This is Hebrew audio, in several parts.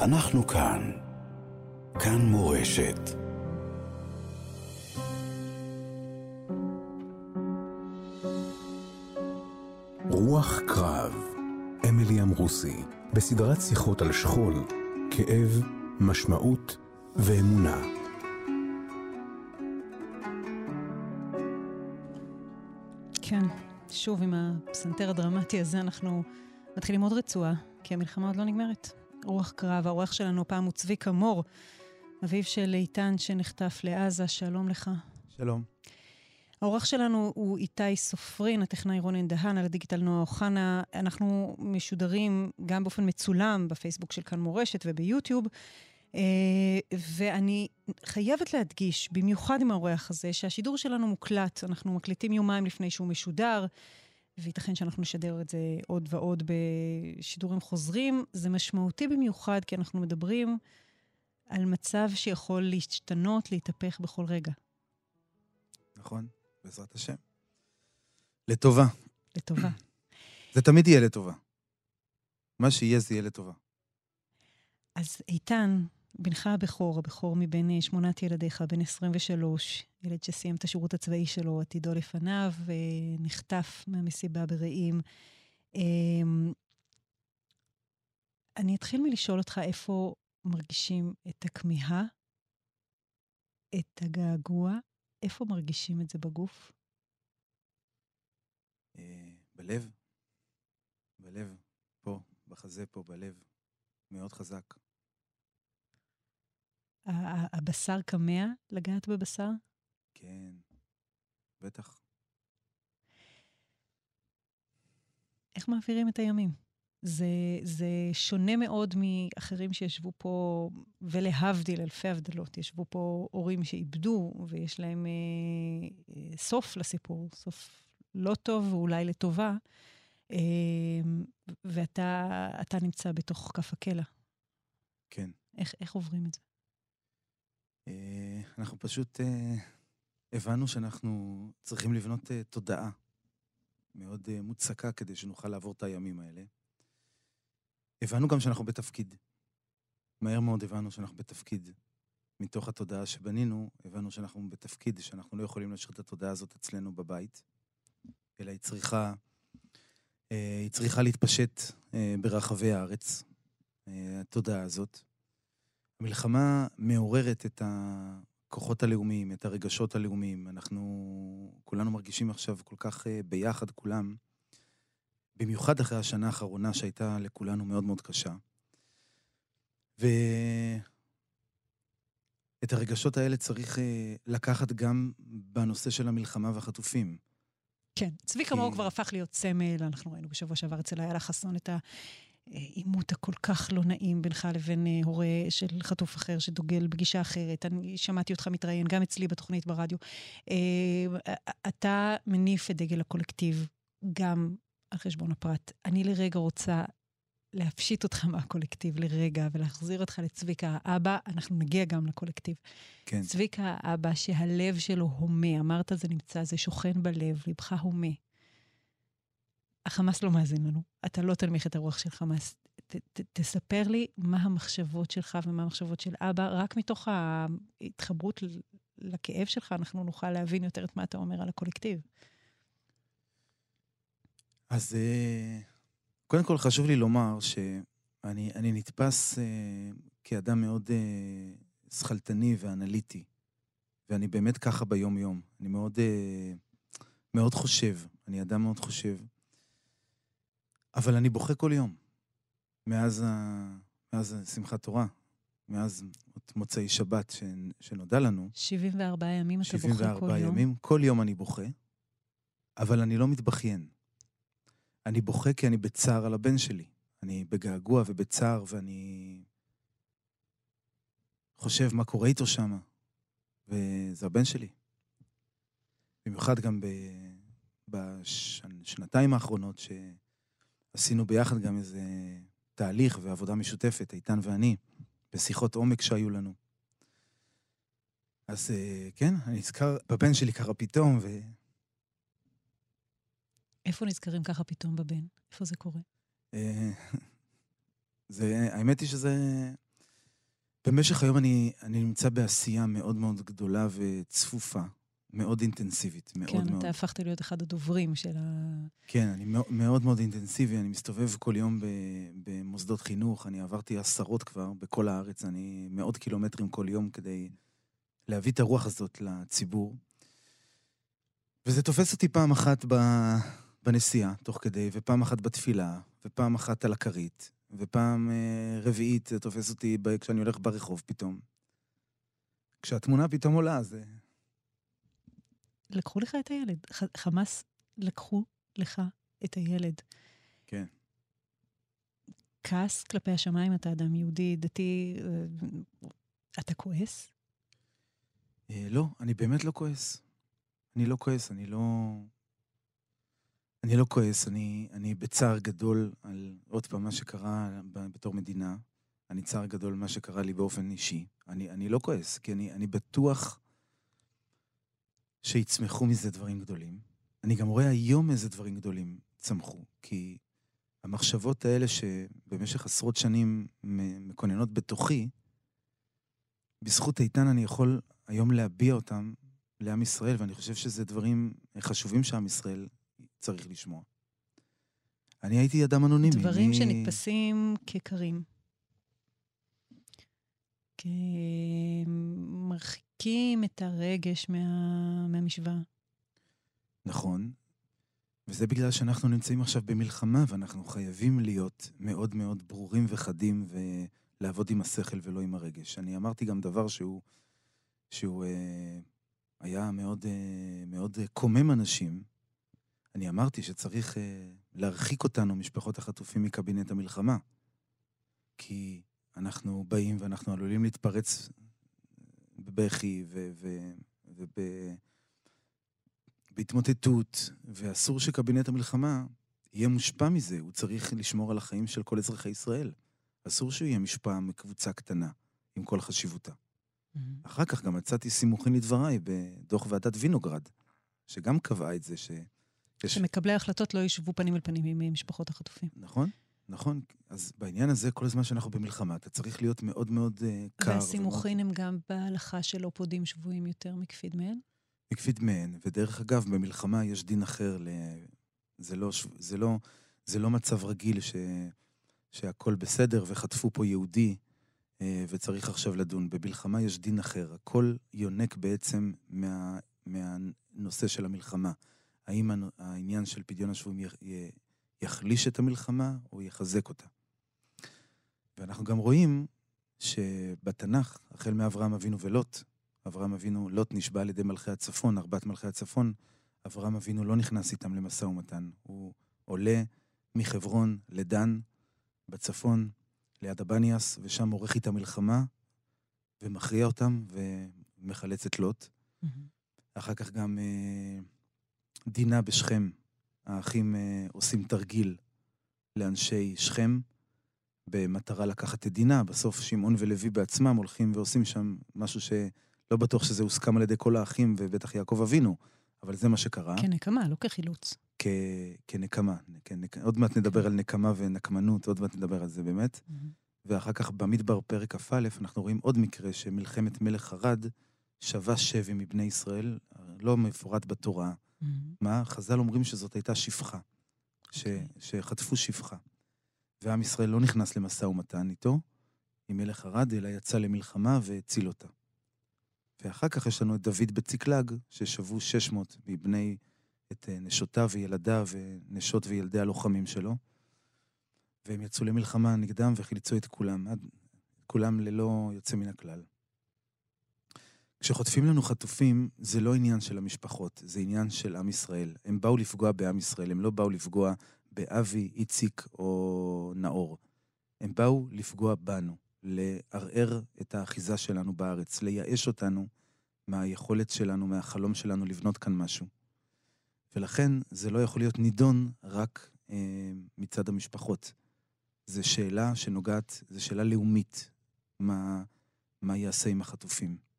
אנחנו כאן. כאן מורשת. רוח קרב, אמילי אמרוסי, בסדרת שיחות על שכול, כאב, משמעות ואמונה. כן, שוב עם הפסנתר הדרמטי הזה אנחנו מתחילים עוד רצועה, כי המלחמה עוד לא נגמרת. רוח קרב, האורח שלנו הפעם הוא צביקה מור, אביו של איתן שנחטף לעזה, שלום לך. שלום. האורח שלנו הוא איתי סופרין, הטכנאי רונן דהן, על הדיגיטל נועה אוחנה. אנחנו משודרים גם באופן מצולם בפייסבוק של כאן מורשת וביוטיוב. Uh, ואני חייבת להדגיש, במיוחד עם האורח הזה, שהשידור שלנו מוקלט. אנחנו מקליטים יומיים לפני שהוא משודר, וייתכן שאנחנו נשדר את זה עוד ועוד בשידורים חוזרים. זה משמעותי במיוחד, כי אנחנו מדברים על מצב שיכול להשתנות, להתהפך בכל רגע. נכון, בעזרת השם. לטובה. לטובה. זה תמיד יהיה לטובה. מה שיהיה זה יהיה לטובה. אז איתן, בנך הבכור, הבכור מבין אה, שמונת ילדיך, בן 23, ילד שסיים את השירות הצבאי שלו, עתידו לפניו, ונחטף מהמסיבה ברעים. אמ, אני אתחיל מלשאול אותך איפה מרגישים את הכמיהה, את הגעגוע, איפה מרגישים את זה בגוף? אה, בלב. בלב. פה, בחזה פה, בלב. מאוד חזק. הבשר כמע לגעת בבשר? כן, בטח. איך מעבירים את הימים? זה, זה שונה מאוד מאחרים שישבו פה, ולהבדיל, אלפי הבדלות, ישבו פה הורים שאיבדו, ויש להם אה, אה, סוף לסיפור, סוף לא טוב ואולי לטובה, אה, ואתה נמצא בתוך כף הקלע. כן. איך, איך עוברים את זה? אה, אנחנו פשוט אה, הבנו שאנחנו צריכים לבנות אה, תודעה מאוד מוצקה כדי שנוכל לעבור את הימים האלה. הבנו גם שאנחנו בתפקיד. מהר מאוד הבנו שאנחנו בתפקיד. מתוך התודעה שבנינו, הבנו שאנחנו בתפקיד, שאנחנו לא יכולים להשאיר את התודעה הזאת אצלנו בבית, אלא היא צריכה, היא צריכה להתפשט ברחבי הארץ, התודעה הזאת. המלחמה מעוררת את הכוחות הלאומיים, את הרגשות הלאומיים. אנחנו כולנו מרגישים עכשיו כל כך אה, ביחד, כולם, במיוחד אחרי השנה האחרונה שהייתה לכולנו מאוד מאוד קשה. ואת הרגשות האלה צריך אה, לקחת גם בנושא של המלחמה והחטופים. כן, צביקה כי... מור כבר הפך להיות סמל, אנחנו ראינו בשבוע שעבר אצל איילה חסון את העימות הכל כך לא נעים בינך לבין אה, הורה של חטוף אחר שדוגל פגישה אחרת. אני שמעתי אותך מתראיין גם אצלי בתוכנית ברדיו. אה, אתה מניף את דגל הקולקטיב גם על חשבון הפרט. אני לרגע רוצה להפשיט אותך מהקולקטיב לרגע ולהחזיר אותך לצביקה האבא, אנחנו נגיע גם לקולקטיב. כן. צביקה האבא שהלב שלו הומה, אמרת זה נמצא, זה שוכן בלב, לבך הומה. החמאס לא מאזין לנו, אתה לא תנמיך את הרוח של חמאס. ת, ת, תספר לי מה המחשבות שלך ומה המחשבות של אבא, רק מתוך ההתחברות לכאב שלך אנחנו נוכל להבין יותר את מה אתה אומר על הקולקטיב. אז אה, קודם כל חשוב לי לומר שאני נתפס אה, כאדם מאוד אה, שכלתני ואנליטי, ואני באמת ככה ביום-יום. אני מאוד, מאוד חושב, אני אדם מאוד חושב. אבל אני בוכה כל יום. מאז, ה... מאז שמחת תורה, מאז מוצאי שבת ש... שנודע לנו. 74 ימים אתה בוכה כל יום? 74 ימים, כל יום אני בוכה, אבל אני לא מתבכיין. אני בוכה כי אני בצער על הבן שלי. אני בגעגוע ובצער, ואני חושב מה קורה איתו שם, וזה הבן שלי. במיוחד גם בשנתיים האחרונות, ש... עשינו ביחד גם איזה תהליך ועבודה משותפת, איתן ואני, בשיחות עומק שהיו לנו. אז אה, כן, אני נזכר בבן שלי ככה פתאום, ו... איפה נזכרים ככה פתאום בבן? איפה זה קורה? אה, זה, האמת היא שזה במשך היום אני, אני נמצא בעשייה מאוד מאוד גדולה וצפופה, מאוד אינטנסיבית, מאוד כן, מאוד. אתה הפכת להיות אחד הדוברים של ה... כן, אני מאו- מאוד מאוד אינטנסיבי, אני מסתובב כל יום ב, במוסדות חינוך, אני עברתי עשרות כבר בכל הארץ, אני מאות קילומטרים כל יום כדי להביא את הרוח הזאת לציבור. וזה תופס אותי פעם אחת ב, בנסיעה, תוך כדי, ופעם אחת בתפילה, ופעם אחת על הכרית, ופעם אה, רביעית זה תופס אותי ב, כשאני הולך ברחוב פתאום. כשהתמונה פתאום עולה, זה... לקחו לך את הילד. חמאס לקחו לך את הילד. כן. כעס כלפי השמיים, אתה אדם יהודי, דתי, אה, אתה כועס? אה, לא, אני באמת לא כועס. אני לא כועס, אני לא... אני לא כועס, אני, אני בצער גדול על עוד פעם מה שקרה בתור מדינה. אני צער גדול מה שקרה לי באופן אישי. אני, אני לא כועס, כי אני, אני בטוח שיצמחו מזה דברים גדולים. אני גם רואה היום איזה דברים גדולים צמחו, כי המחשבות האלה שבמשך עשרות שנים מקוננות בתוכי, בזכות איתן אני יכול היום להביע אותם לעם ישראל, ואני חושב שזה דברים חשובים שעם ישראל צריך לשמוע. אני הייתי אדם אנונימי. דברים אני... שנתפסים כקרים. כמרחיקים את הרגש מה... מהמשוואה. נכון. וזה בגלל שאנחנו נמצאים עכשיו במלחמה, ואנחנו חייבים להיות מאוד מאוד ברורים וחדים ולעבוד עם השכל ולא עם הרגש. אני אמרתי גם דבר שהוא, שהוא אה, היה מאוד, אה, מאוד אה, קומם אנשים. אני אמרתי שצריך אה, להרחיק אותנו, משפחות החטופים, מקבינט המלחמה. כי אנחנו באים ואנחנו עלולים להתפרץ בבכי ו... ו, וב... בהתמוטטות, ואסור שקבינט המלחמה יהיה מושפע מזה, הוא צריך לשמור על החיים של כל אזרחי ישראל. אסור שהוא יהיה מושפע מקבוצה קטנה, עם כל חשיבותה. אחר כך גם מצאתי סימוכין לדבריי בדוח ועדת וינוגרד, שגם קבעה את זה ש... יש... שמקבלי ההחלטות לא ישבו פנים אל פנים עם משפחות החטופים. נכון, נכון. אז בעניין הזה, כל הזמן שאנחנו במלחמה, אתה צריך להיות מאוד מאוד uh, קר. והסימוכין הם גם בהלכה שלא פודים שבויים יותר מכפיד מהן? מקפיד מהן, ודרך אגב, במלחמה יש דין אחר ל... זה לא, זה לא, זה לא מצב רגיל ש... שהכל בסדר וחטפו פה יהודי אה, וצריך עכשיו לדון. במלחמה יש דין אחר. הכל יונק בעצם מה... מהנושא של המלחמה. האם העניין של פדיון השבויים י... י... יחליש את המלחמה או יחזק אותה. ואנחנו גם רואים שבתנ"ך, החל מאברהם אבינו ולוט, אברהם אבינו, לוט נשבע על ידי מלכי הצפון, ארבעת מלכי הצפון. אברהם אבינו לא נכנס איתם למשא ומתן. הוא עולה מחברון לדן, בצפון, ליד הבניאס, ושם עורך איתם מלחמה, ומכריע אותם, ומחלץ את לוט. אחר כך גם אה, דינה בשכם. האחים אה, עושים תרגיל לאנשי שכם, במטרה לקחת את דינה. בסוף שמעון ולוי בעצמם הולכים ועושים שם משהו שלא בטוח שזה הוסכם על ידי כל האחים, ובטח יעקב אבינו, אבל זה מה שקרה. כנקמה, לא כחילוץ. כ... כנקמה. כנק... עוד מעט נדבר על נקמה ונקמנות, עוד מעט נדבר על זה באמת. ואחר כך במדבר פרק כ"א אנחנו רואים עוד מקרה שמלחמת מלך חרד שווה שבי מבני ישראל, לא מפורט בתורה. מה? חז"ל אומרים שזאת הייתה שפחה, ש... אוקיי. שחטפו שפחה. ועם ישראל לא נכנס למשא ומתן איתו, עם מלך חרד, אלא יצא למלחמה והציל אותה. ואחר כך יש לנו את דוד בציקלג, ששבו 600 מבני, את אה, נשותיו וילדיו ונשות וילדי הלוחמים שלו, והם יצאו למלחמה נגדם וחילצו את כולם, עד, כולם ללא יוצא מן הכלל. כשחוטפים לנו חטופים, זה לא עניין של המשפחות, זה עניין של עם ישראל. הם באו לפגוע בעם ישראל, הם לא באו לפגוע באבי, איציק או נאור. הם באו לפגוע בנו, לערער את האחיזה שלנו בארץ, לייאש אותנו מהיכולת שלנו, מהחלום שלנו לבנות כאן משהו. ולכן זה לא יכול להיות נידון רק אה, מצד המשפחות. זו שאלה שנוגעת, זו שאלה לאומית, מה, מה יעשה עם החטופים.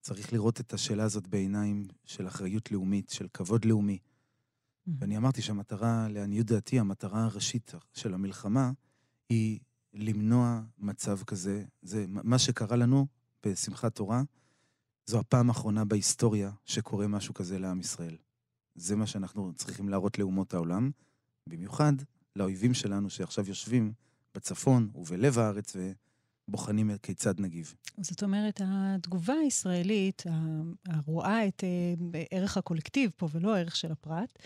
צריך לראות את השאלה הזאת בעיניים של אחריות לאומית, של כבוד לאומי. ואני אמרתי שהמטרה, לעניות דעתי, המטרה הראשית של המלחמה היא למנוע מצב כזה. זה מה שקרה לנו בשמחת תורה, זו הפעם האחרונה בהיסטוריה שקורה משהו כזה לעם ישראל. זה מה שאנחנו צריכים להראות לאומות העולם, במיוחד לאויבים שלנו שעכשיו יושבים בצפון ובלב הארץ ובוחנים כיצד נגיב. זאת אומרת, התגובה הישראלית, הרואה את אה, ערך הקולקטיב פה ולא הערך של הפרט,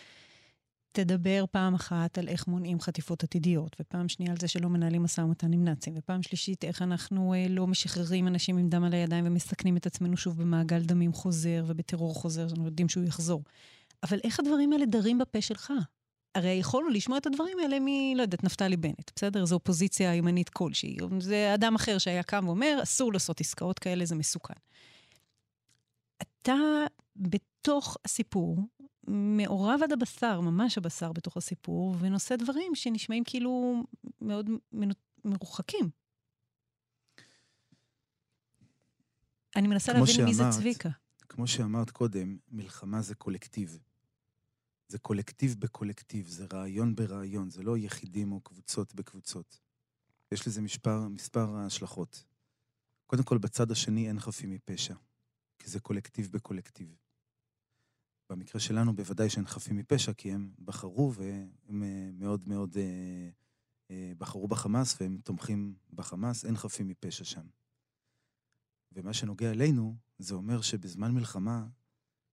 תדבר פעם אחת על איך מונעים חטיפות עתידיות, ופעם שנייה על זה שלא מנהלים משא ומתן עם נאצים, ופעם שלישית איך אנחנו אה, לא משחררים אנשים עם דם על הידיים ומסכנים את עצמנו שוב במעגל דמים חוזר ובטרור חוזר, שאנחנו יודעים שהוא יחזור. אבל איך הדברים האלה דרים בפה שלך? הרי יכולנו לשמוע את הדברים האלה מ... לא יודעת, נפתלי בנט, בסדר? זו אופוזיציה ימנית כלשהי. זה אדם אחר שהיה קם ואומר, אסור לעשות עסקאות כאלה, זה מסוכן. אתה בתוך הסיפור, מעורב עד הבשר, ממש הבשר בתוך הסיפור, ונושא דברים שנשמעים כאילו מאוד מרוחקים. אני מנסה להבין שאמרת, מי זה צביקה. כמו שאמרת קודם, מלחמה זה קולקטיב. זה קולקטיב בקולקטיב, זה רעיון ברעיון, זה לא יחידים או קבוצות בקבוצות. יש לזה מספר, מספר השלכות. קודם כל, בצד השני אין חפים מפשע, כי זה קולקטיב בקולקטיב. במקרה שלנו בוודאי שאין חפים מפשע, כי הם בחרו והם אה, מאוד מאוד אה, אה, בחרו בחמאס והם תומכים בחמאס, אין חפים מפשע שם. ומה שנוגע אלינו, זה אומר שבזמן מלחמה,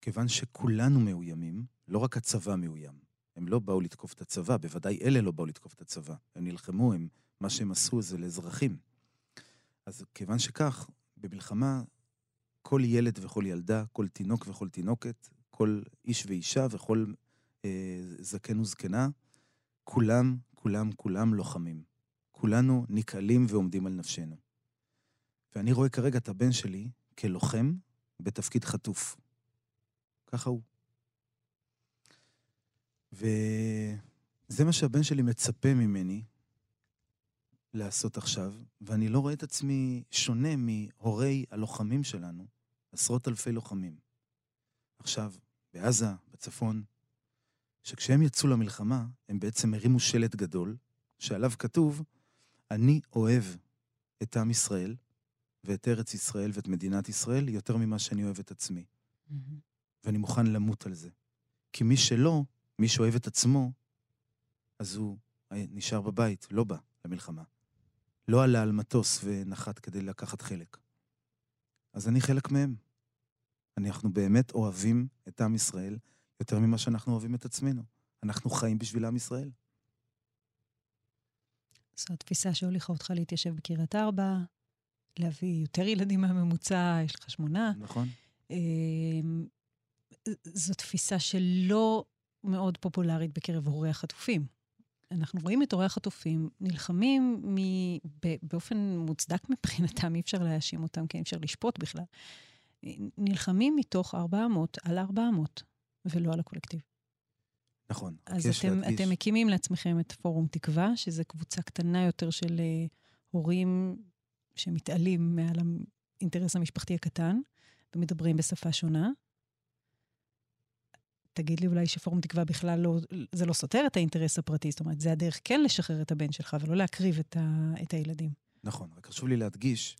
כיוון שכולנו מאוימים, לא רק הצבא מאוים. הם לא באו לתקוף את הצבא, בוודאי אלה לא באו לתקוף את הצבא. הם נלחמו, הם, מה שהם עשו זה לאזרחים. אז כיוון שכך, במלחמה, כל ילד וכל ילדה, כל תינוק וכל תינוקת, כל איש ואישה וכל אה, זקן וזקנה, כולם, כולם, כולם לוחמים. כולנו נקהלים ועומדים על נפשנו. ואני רואה כרגע את הבן שלי כלוחם בתפקיד חטוף. ככה הוא. וזה מה שהבן שלי מצפה ממני לעשות עכשיו, ואני לא רואה את עצמי שונה מהורי הלוחמים שלנו, עשרות אלפי לוחמים. עכשיו, בעזה, בצפון, שכשהם יצאו למלחמה, הם בעצם הרימו שלט גדול, שעליו כתוב, אני אוהב את עם ישראל, ואת ארץ ישראל ואת מדינת ישראל, יותר ממה שאני אוהב את עצמי. Mm-hmm. ואני מוכן למות על זה. כי מי שלא, מי שאוהב את עצמו, אז הוא נשאר בבית, לא בא למלחמה. לא עלה על מטוס ונחת כדי לקחת חלק. אז אני חלק מהם. אנחנו באמת אוהבים את עם ישראל יותר ממה שאנחנו אוהבים את עצמנו. אנחנו חיים בשביל עם ישראל. זו התפיסה שהוליכה אותך להתיישב בקריית ארבע, להביא יותר ילדים מהממוצע, יש לך שמונה. נכון. אמ, זו תפיסה שלא מאוד פופולרית בקרב הורי החטופים. אנחנו רואים את הורי החטופים נלחמים מ... באופן מוצדק מבחינתם, אי אפשר להאשים אותם, כי אי אפשר לשפוט בכלל. נלחמים מתוך 400 על 400, ולא על הקולקטיב. נכון. אז אתם, להדגיש... אתם מקימים לעצמכם את פורום תקווה, שזו קבוצה קטנה יותר של uh, הורים שמתעלים מעל האינטרס המשפחתי הקטן, ומדברים בשפה שונה. תגיד לי אולי שפורום תקווה בכלל לא, זה לא סותר את האינטרס הפרטי, זאת אומרת, זה הדרך כן לשחרר את הבן שלך ולא להקריב את, ה, את הילדים. נכון, רק חשוב לי להדגיש,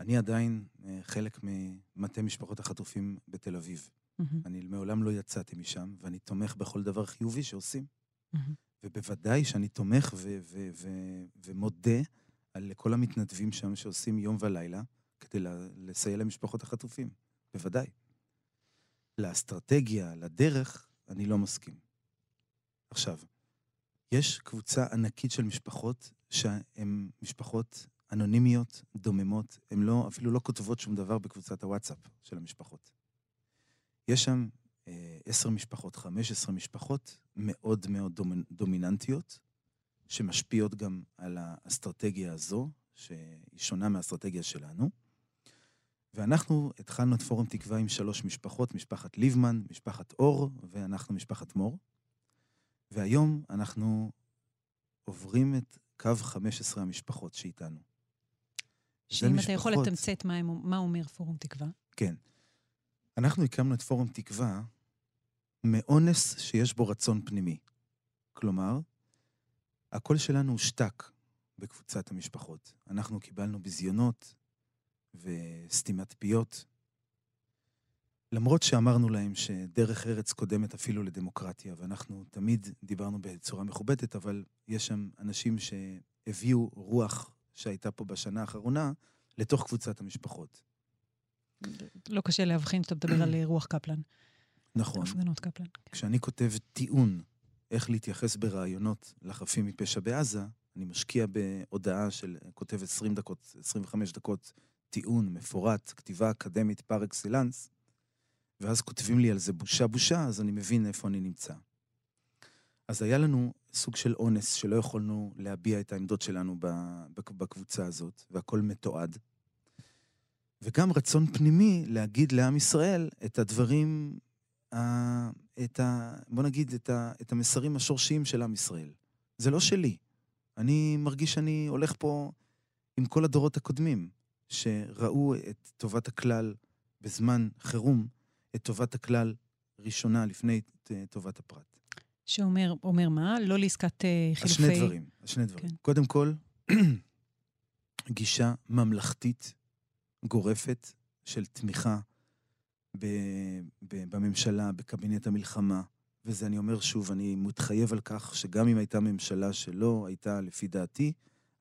אני עדיין אה, חלק ממטה משפחות החטופים בתל אביב. Mm-hmm. אני מעולם לא יצאתי משם, ואני תומך בכל דבר חיובי שעושים. Mm-hmm. ובוודאי שאני תומך ו- ו- ו- ומודה על כל המתנדבים שם שעושים יום ולילה כדי לסייע למשפחות החטופים. בוודאי. לאסטרטגיה, לדרך, אני לא מסכים. עכשיו, יש קבוצה ענקית של משפחות שהן משפחות אנונימיות, דוממות, הן לא, אפילו לא כותבות שום דבר בקבוצת הוואטסאפ של המשפחות. יש שם אה, עשר משפחות, חמש עשרה משפחות מאוד מאוד דומיננטיות, שמשפיעות גם על האסטרטגיה הזו, שהיא שונה מהאסטרטגיה שלנו. ואנחנו התחלנו את פורום תקווה עם שלוש משפחות, משפחת ליבמן, משפחת אור, ואנחנו משפחת מור. והיום אנחנו עוברים את קו 15 המשפחות שאיתנו. שאם משפחות... אתה יכול לתמצת מה, מה אומר פורום תקווה. כן. אנחנו הקמנו את פורום תקווה מאונס שיש בו רצון פנימי. כלומר, הקול שלנו הושתק בקבוצת המשפחות. אנחנו קיבלנו ביזיונות וסתימת פיות, למרות שאמרנו להם שדרך ארץ קודמת אפילו לדמוקרטיה, ואנחנו תמיד דיברנו בצורה מכובדת, אבל יש שם אנשים שהביאו רוח שהייתה פה בשנה האחרונה לתוך קבוצת המשפחות. לא קשה להבחין שאתה מדבר על רוח קפלן. נכון. הפגנות קפלן. כן. כשאני כותב טיעון איך להתייחס ברעיונות לחפים מפשע בעזה, אני משקיע בהודעה של, כותב 20 דקות, 25 דקות טיעון מפורט, כתיבה אקדמית פר אקסלנס, ואז כותבים לי על זה בושה בושה, אז אני מבין איפה אני נמצא. אז היה לנו סוג של אונס שלא יכולנו להביע את העמדות שלנו בקבוצה הזאת, והכל מתועד. וגם רצון פנימי להגיד לעם ישראל את הדברים, את ה, בוא נגיד, את, ה, את המסרים השורשיים של עם ישראל. זה לא שלי. אני מרגיש שאני הולך פה עם כל הדורות הקודמים, שראו את טובת הכלל בזמן חירום, את טובת הכלל ראשונה לפני טובת הפרט. שאומר אומר מה? לא לעסקת uh, חילופי... אז שני דברים, אז שני דברים. כן. קודם כל, גישה ממלכתית גורפת של תמיכה ב, ב, בממשלה, בקבינט המלחמה, וזה אני אומר שוב, אני מתחייב על כך שגם אם הייתה ממשלה שלא הייתה לפי דעתי,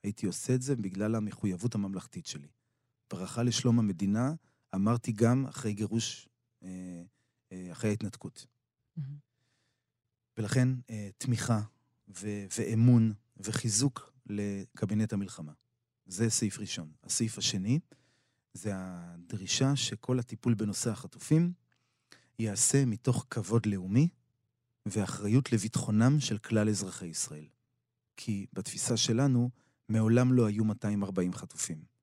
הייתי עושה את זה בגלל המחויבות הממלכתית שלי. ברכה לשלום המדינה, אמרתי גם אחרי גירוש, אה, אה, אחרי ההתנתקות. Mm-hmm. ולכן אה, תמיכה ו- ואמון וחיזוק לקבינט המלחמה. זה סעיף ראשון. הסעיף השני זה הדרישה שכל הטיפול בנושא החטופים ייעשה מתוך כבוד לאומי ואחריות לביטחונם של כלל אזרחי ישראל. כי בתפיסה שלנו, מעולם לא היו 240 חטופים.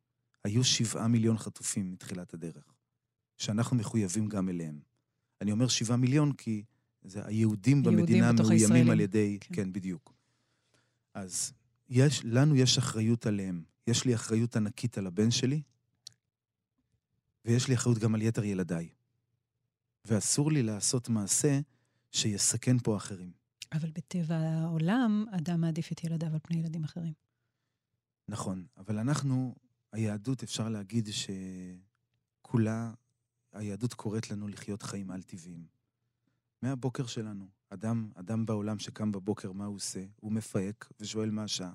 היו שבעה מיליון חטופים מתחילת הדרך, שאנחנו מחויבים גם אליהם. אני אומר שבעה מיליון כי זה היהודים במדינה מאוימים על ידי... כן. כן, בדיוק. אז יש, לנו יש אחריות עליהם. יש לי אחריות ענקית על הבן שלי, ויש לי אחריות גם על יתר ילדיי. ואסור לי לעשות מעשה שיסכן פה אחרים. אבל בטבע העולם, אדם מעדיף את ילדיו על פני ילדים אחרים. נכון, אבל אנחנו, היהדות, אפשר להגיד שכולה, היהדות קוראת לנו לחיות חיים על-טבעיים. מהבוקר שלנו. אדם, אדם בעולם שקם בבוקר, מה הוא עושה? הוא מפהק ושואל מה השעה.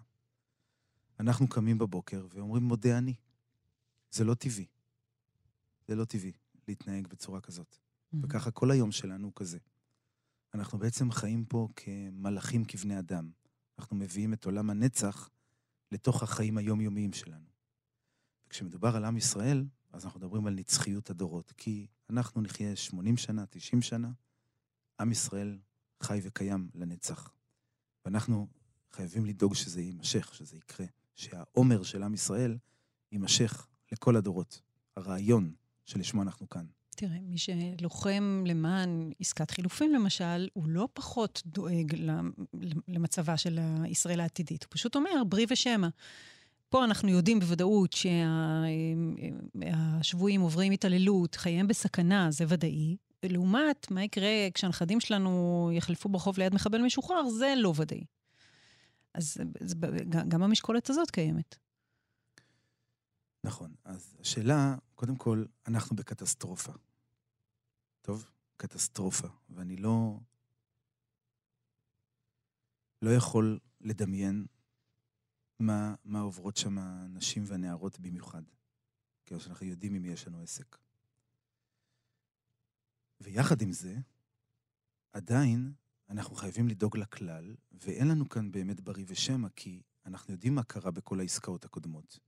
אנחנו קמים בבוקר ואומרים, מודה אני. זה לא טבעי. זה לא טבעי להתנהג בצורה כזאת. Mm-hmm. וככה כל היום שלנו הוא כזה. אנחנו בעצם חיים פה כמלאכים כבני אדם. אנחנו מביאים את עולם הנצח לתוך החיים היומיומיים שלנו. וכשמדובר על עם ישראל, אז אנחנו מדברים על נצחיות הדורות. כי אנחנו נחיה 80 שנה, 90 שנה, עם ישראל חי וקיים לנצח. ואנחנו חייבים לדאוג שזה יימשך, שזה יקרה. שהעומר של עם ישראל יימשך לכל הדורות. הרעיון שלשמו אנחנו כאן. תראה, מי שלוחם למען עסקת חילופים, למשל, הוא לא פחות דואג למצבה של ישראל העתידית. הוא פשוט אומר, בריא ושמא. פה אנחנו יודעים בוודאות שהשבויים עוברים התעללות, חייהם בסכנה, זה ודאי. לעומת מה יקרה כשהנכדים שלנו יחלפו ברחוב ליד מחבל משוחרר, זה לא ודאי. אז זה, גם המשקולת הזאת קיימת. נכון. אז השאלה, קודם כל, אנחנו בקטסטרופה. טוב? קטסטרופה. ואני לא... לא יכול לדמיין מה, מה עוברות שם הנשים והנערות במיוחד. כאילו שאנחנו יודעים אם יש לנו עסק. ויחד עם זה, עדיין אנחנו חייבים לדאוג לכלל, ואין לנו כאן באמת בריא ושמא, כי אנחנו יודעים מה קרה בכל העסקאות הקודמות.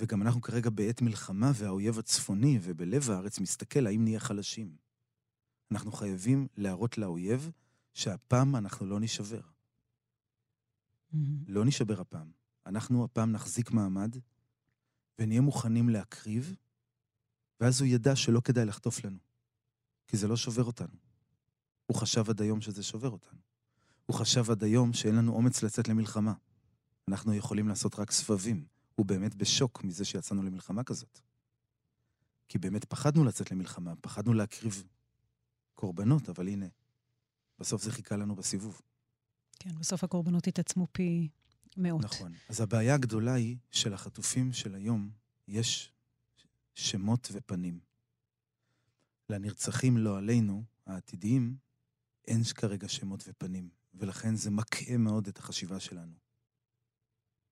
וגם אנחנו כרגע בעת מלחמה, והאויב הצפוני ובלב הארץ מסתכל האם נהיה חלשים. אנחנו חייבים להראות לאויב שהפעם אנחנו לא נשבר. Mm-hmm. לא נשבר הפעם. אנחנו הפעם נחזיק מעמד, ונהיה מוכנים להקריב, ואז הוא ידע שלא כדאי לחטוף לנו. כי זה לא שובר אותנו. הוא חשב עד היום שזה שובר אותנו. הוא חשב עד היום שאין לנו אומץ לצאת למלחמה. אנחנו יכולים לעשות רק סבבים. הוא באמת בשוק מזה שיצאנו למלחמה כזאת. כי באמת פחדנו לצאת למלחמה, פחדנו להקריב קורבנות, אבל הנה, בסוף זה חיכה לנו בסיבוב. כן, בסוף הקורבנות התעצמו פי מאות. נכון. אז הבעיה הגדולה היא שלחטופים של היום יש שמות ופנים. לנרצחים, לא עלינו, העתידיים, אין כרגע שמות ופנים, ולכן זה מקהה מאוד את החשיבה שלנו.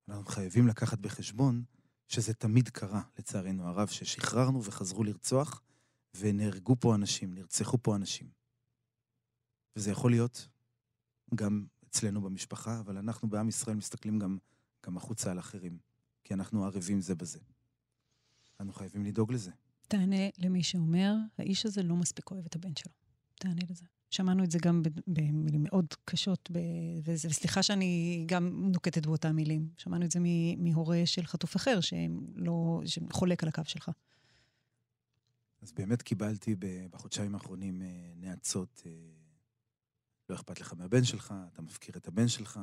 אנחנו חייבים לקחת בחשבון שזה תמיד קרה, לצערנו הרב, ששחררנו וחזרו לרצוח, ונהרגו פה אנשים, נרצחו פה אנשים. וזה יכול להיות גם אצלנו במשפחה, אבל אנחנו בעם ישראל מסתכלים גם, גם החוצה על אחרים, כי אנחנו ערבים זה בזה. אנחנו חייבים לדאוג לזה. תענה למי שאומר, האיש הזה לא מספיק אוהב את הבן שלו. תענה לזה. שמענו את זה גם במילים מאוד קשות. וסליחה שאני גם נוקטת באותן מילים. שמענו את זה מהורה של חטוף אחר, שלא, שחולק על הקו שלך. אז באמת קיבלתי בחודשיים האחרונים אה, נאצות, אה, לא אכפת לך מהבן שלך, אתה מפקיר את הבן שלך.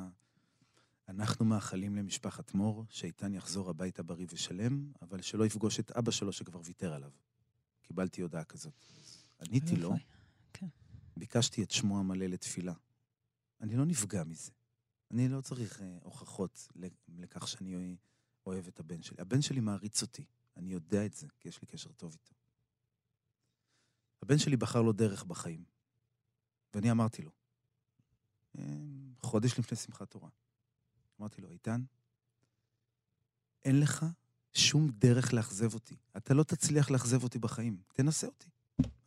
אנחנו מאחלים למשפחת מור שאיתן יחזור הביתה בריא ושלם, אבל שלא יפגוש את אבא שלו שכבר ויתר עליו. קיבלתי הודעה כזאת. עניתי לו, כן. ביקשתי את שמו המלא לתפילה. אני לא נפגע מזה. אני לא צריך אה, הוכחות לכך שאני אוהב את הבן שלי. הבן שלי מעריץ אותי, אני יודע את זה, כי יש לי קשר טוב איתו. הבן שלי בחר לו דרך בחיים, ואני אמרתי לו, חודש לפני שמחת תורה, אמרתי לו, איתן, אין לך שום דרך לאכזב אותי. אתה לא תצליח לאכזב אותי בחיים. תנסה אותי.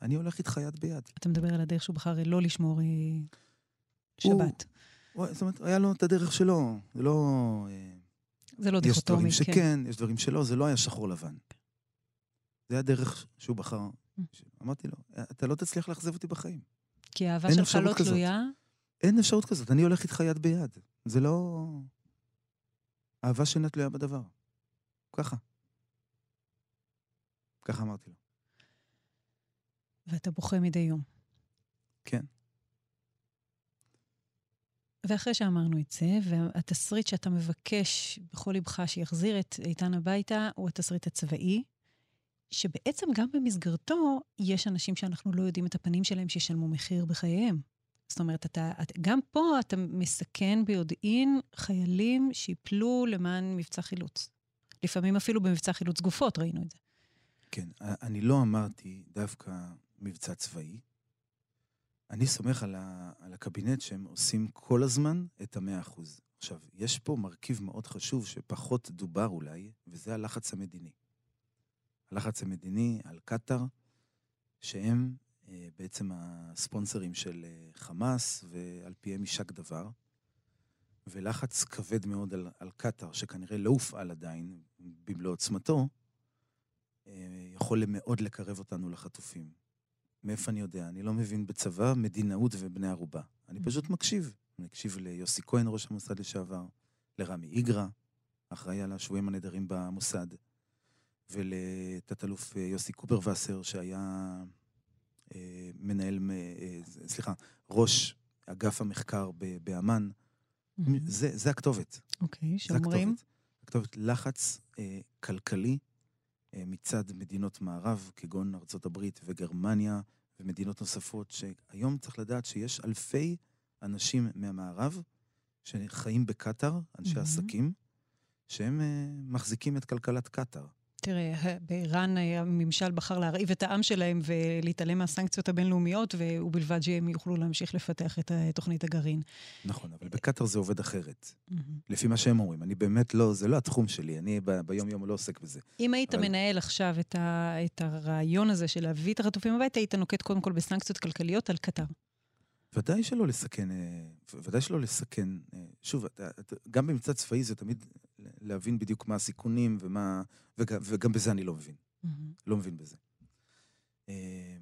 אני הולך איתך יד ביד. אתה מדבר על הדרך שהוא בחר לא לשמור אה, שבת. הוא, זאת אומרת, היה לו את הדרך שלו. זה לא... אה, זה לא דיכוטומי, כן. יש דברים שכן, יש דברים שלא, זה לא היה שחור לבן. זה הדרך שהוא בחר. Mm. אמרתי לו, אתה לא תצליח לאכזב אותי בחיים. כי האהבה שלך לא תלויה? אין אפשרות כזאת, אני הולך איתך יד ביד. זה לא... אהבה שאינה תלויה בדבר. ככה. ככה אמרתי לו. ואתה בוכה מדי יום. כן. ואחרי שאמרנו את זה, והתסריט שאתה מבקש בכל לבך שיחזיר את איתן הביתה, הוא התסריט הצבאי, שבעצם גם במסגרתו יש אנשים שאנחנו לא יודעים את הפנים שלהם שישלמו מחיר בחייהם. זאת אומרת, אתה, את, גם פה אתה מסכן ביודעין חיילים שיפלו למען מבצע חילוץ. לפעמים אפילו במבצע חילוץ גופות ראינו את זה. כן, אני לא אמרתי דווקא מבצע צבאי. אני סומך על, ה, על הקבינט שהם עושים כל הזמן את המאה אחוז. עכשיו, יש פה מרכיב מאוד חשוב שפחות דובר אולי, וזה הלחץ המדיני. הלחץ המדיני על קטאר, שהם בעצם הספונסרים של אה, חמאס, ועל פיהם יישק דבר. ולחץ כבד מאוד על, על קטאר, שכנראה לא הופעל עדיין במלוא עוצמתו, אה, יכול מאוד לקרב אותנו לחטופים. מאיפה אני יודע? אני לא מבין בצבא, מדינאות ובני ערובה. אני mm. פשוט מקשיב. אני מקשיב ליוסי כהן, ראש המוסד לשעבר, לרמי איגרא, אחראי על השבויים הנעדרים במוסד, ולתת-אלוף יוסי קופרווסר, שהיה אה, מנהל, אה, סליחה, ראש אגף המחקר באמ"ן. Mm-hmm. זה, זה הכתובת. אוקיי, okay, שאומרים? הכתובת לחץ אה, כלכלי אה, מצד מדינות מערב, כגון ארצות הברית וגרמניה ומדינות נוספות, שהיום צריך לדעת שיש אלפי אנשים מהמערב שחיים בקטאר, אנשי mm-hmm. עסקים, שהם אה, מחזיקים את כלכלת קטאר. תראה, באיראן הממשל בחר להרעיב את העם שלהם ולהתעלם מהסנקציות הבינלאומיות, ובלבד שהם יוכלו להמשיך לפתח את תוכנית הגרעין. נכון, אבל בקטאר זה עובד אחרת. לפי מה שהם אומרים. אני באמת לא, זה לא התחום שלי, אני ביום-יום לא עוסק בזה. אם היית אבל... מנהל עכשיו את, ה, את הרעיון הזה של להביא את החטופים הביתה, היית נוקט קודם כל בסנקציות כלכליות על קטאר. ודאי שלא לסכן, אה, ודאי שלא לסכן. אה, שוב, גם במבצע צבאי זה תמיד להבין בדיוק מה הסיכונים ומה... וגם, וגם בזה אני לא מבין. Mm-hmm. לא מבין בזה. אה,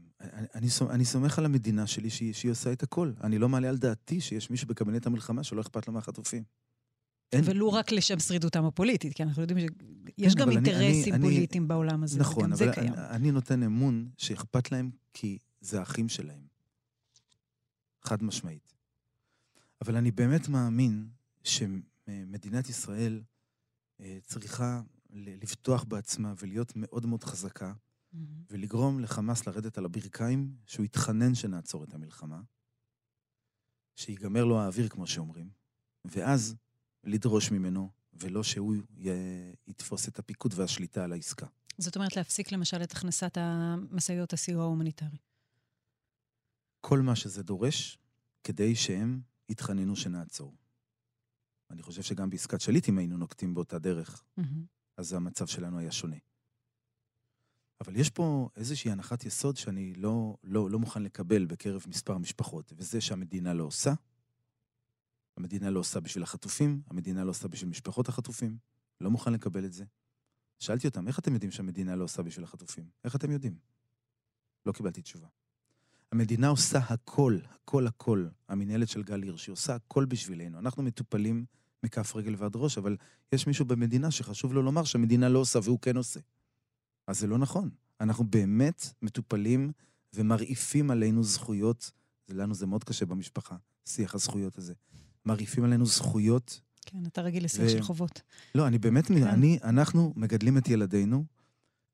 אני, אני סומך על המדינה שלי שהיא, שהיא עושה את הכל. אני לא מעלה על דעתי שיש מישהו בקבינט המלחמה שלא אכפת לו מהחטופים. אין... ולו רק לשם שרידותם הפוליטית, כי אנחנו יודעים שיש כן, גם אינטרסים אני, פוליטיים אני, בעולם הזה, נכון, אבל אני, אני נותן אמון שאכפת להם כי זה האחים שלהם. חד משמעית. אבל אני באמת מאמין שמדינת ישראל אה, צריכה לבטוח בעצמה ולהיות מאוד מאוד חזקה, mm-hmm. ולגרום לחמאס לרדת על הברכיים, שהוא יתחנן שנעצור את המלחמה, שיגמר לו האוויר, כמו שאומרים, ואז לדרוש ממנו, ולא שהוא י... יתפוס את הפיקוד והשליטה על העסקה. זאת אומרת להפסיק למשל את הכנסת המשאיות הסיוע ההומניטרי. כל מה שזה דורש, כדי שהם יתחננו שנעצור. אני חושב שגם בעסקת שליט, אם היינו נוקטים באותה דרך, Mm-hmm. אז המצב שלנו היה שונה. אבל יש פה איזושהי הנחת יסוד שאני לא, לא, לא מוכן לקבל בקרב מספר משפחות, וזה שהמדינה לא עושה. המדינה לא עושה בשביל החטופים, המדינה לא עושה בשביל משפחות החטופים. לא מוכן לקבל את זה. שאלתי אותם, איך אתם יודעים שהמדינה לא עושה בשביל החטופים? איך אתם יודעים? לא קיבלתי תשובה. המדינה עושה הכל, הכל הכל. המינהלת של גל הירש, היא עושה הכל בשבילנו. אנחנו מטופלים מכף רגל ועד ראש, אבל יש מישהו במדינה שחשוב לו לומר שהמדינה לא עושה והוא כן עושה. אז זה לא נכון. אנחנו באמת מטופלים ומרעיפים עלינו זכויות, לנו זה מאוד קשה במשפחה, שיח הזכויות הזה. מרעיפים עלינו זכויות. כן, אתה רגיל לשיח ו... של חובות. לא, אני באמת, כן. אני, אנחנו מגדלים את ילדינו,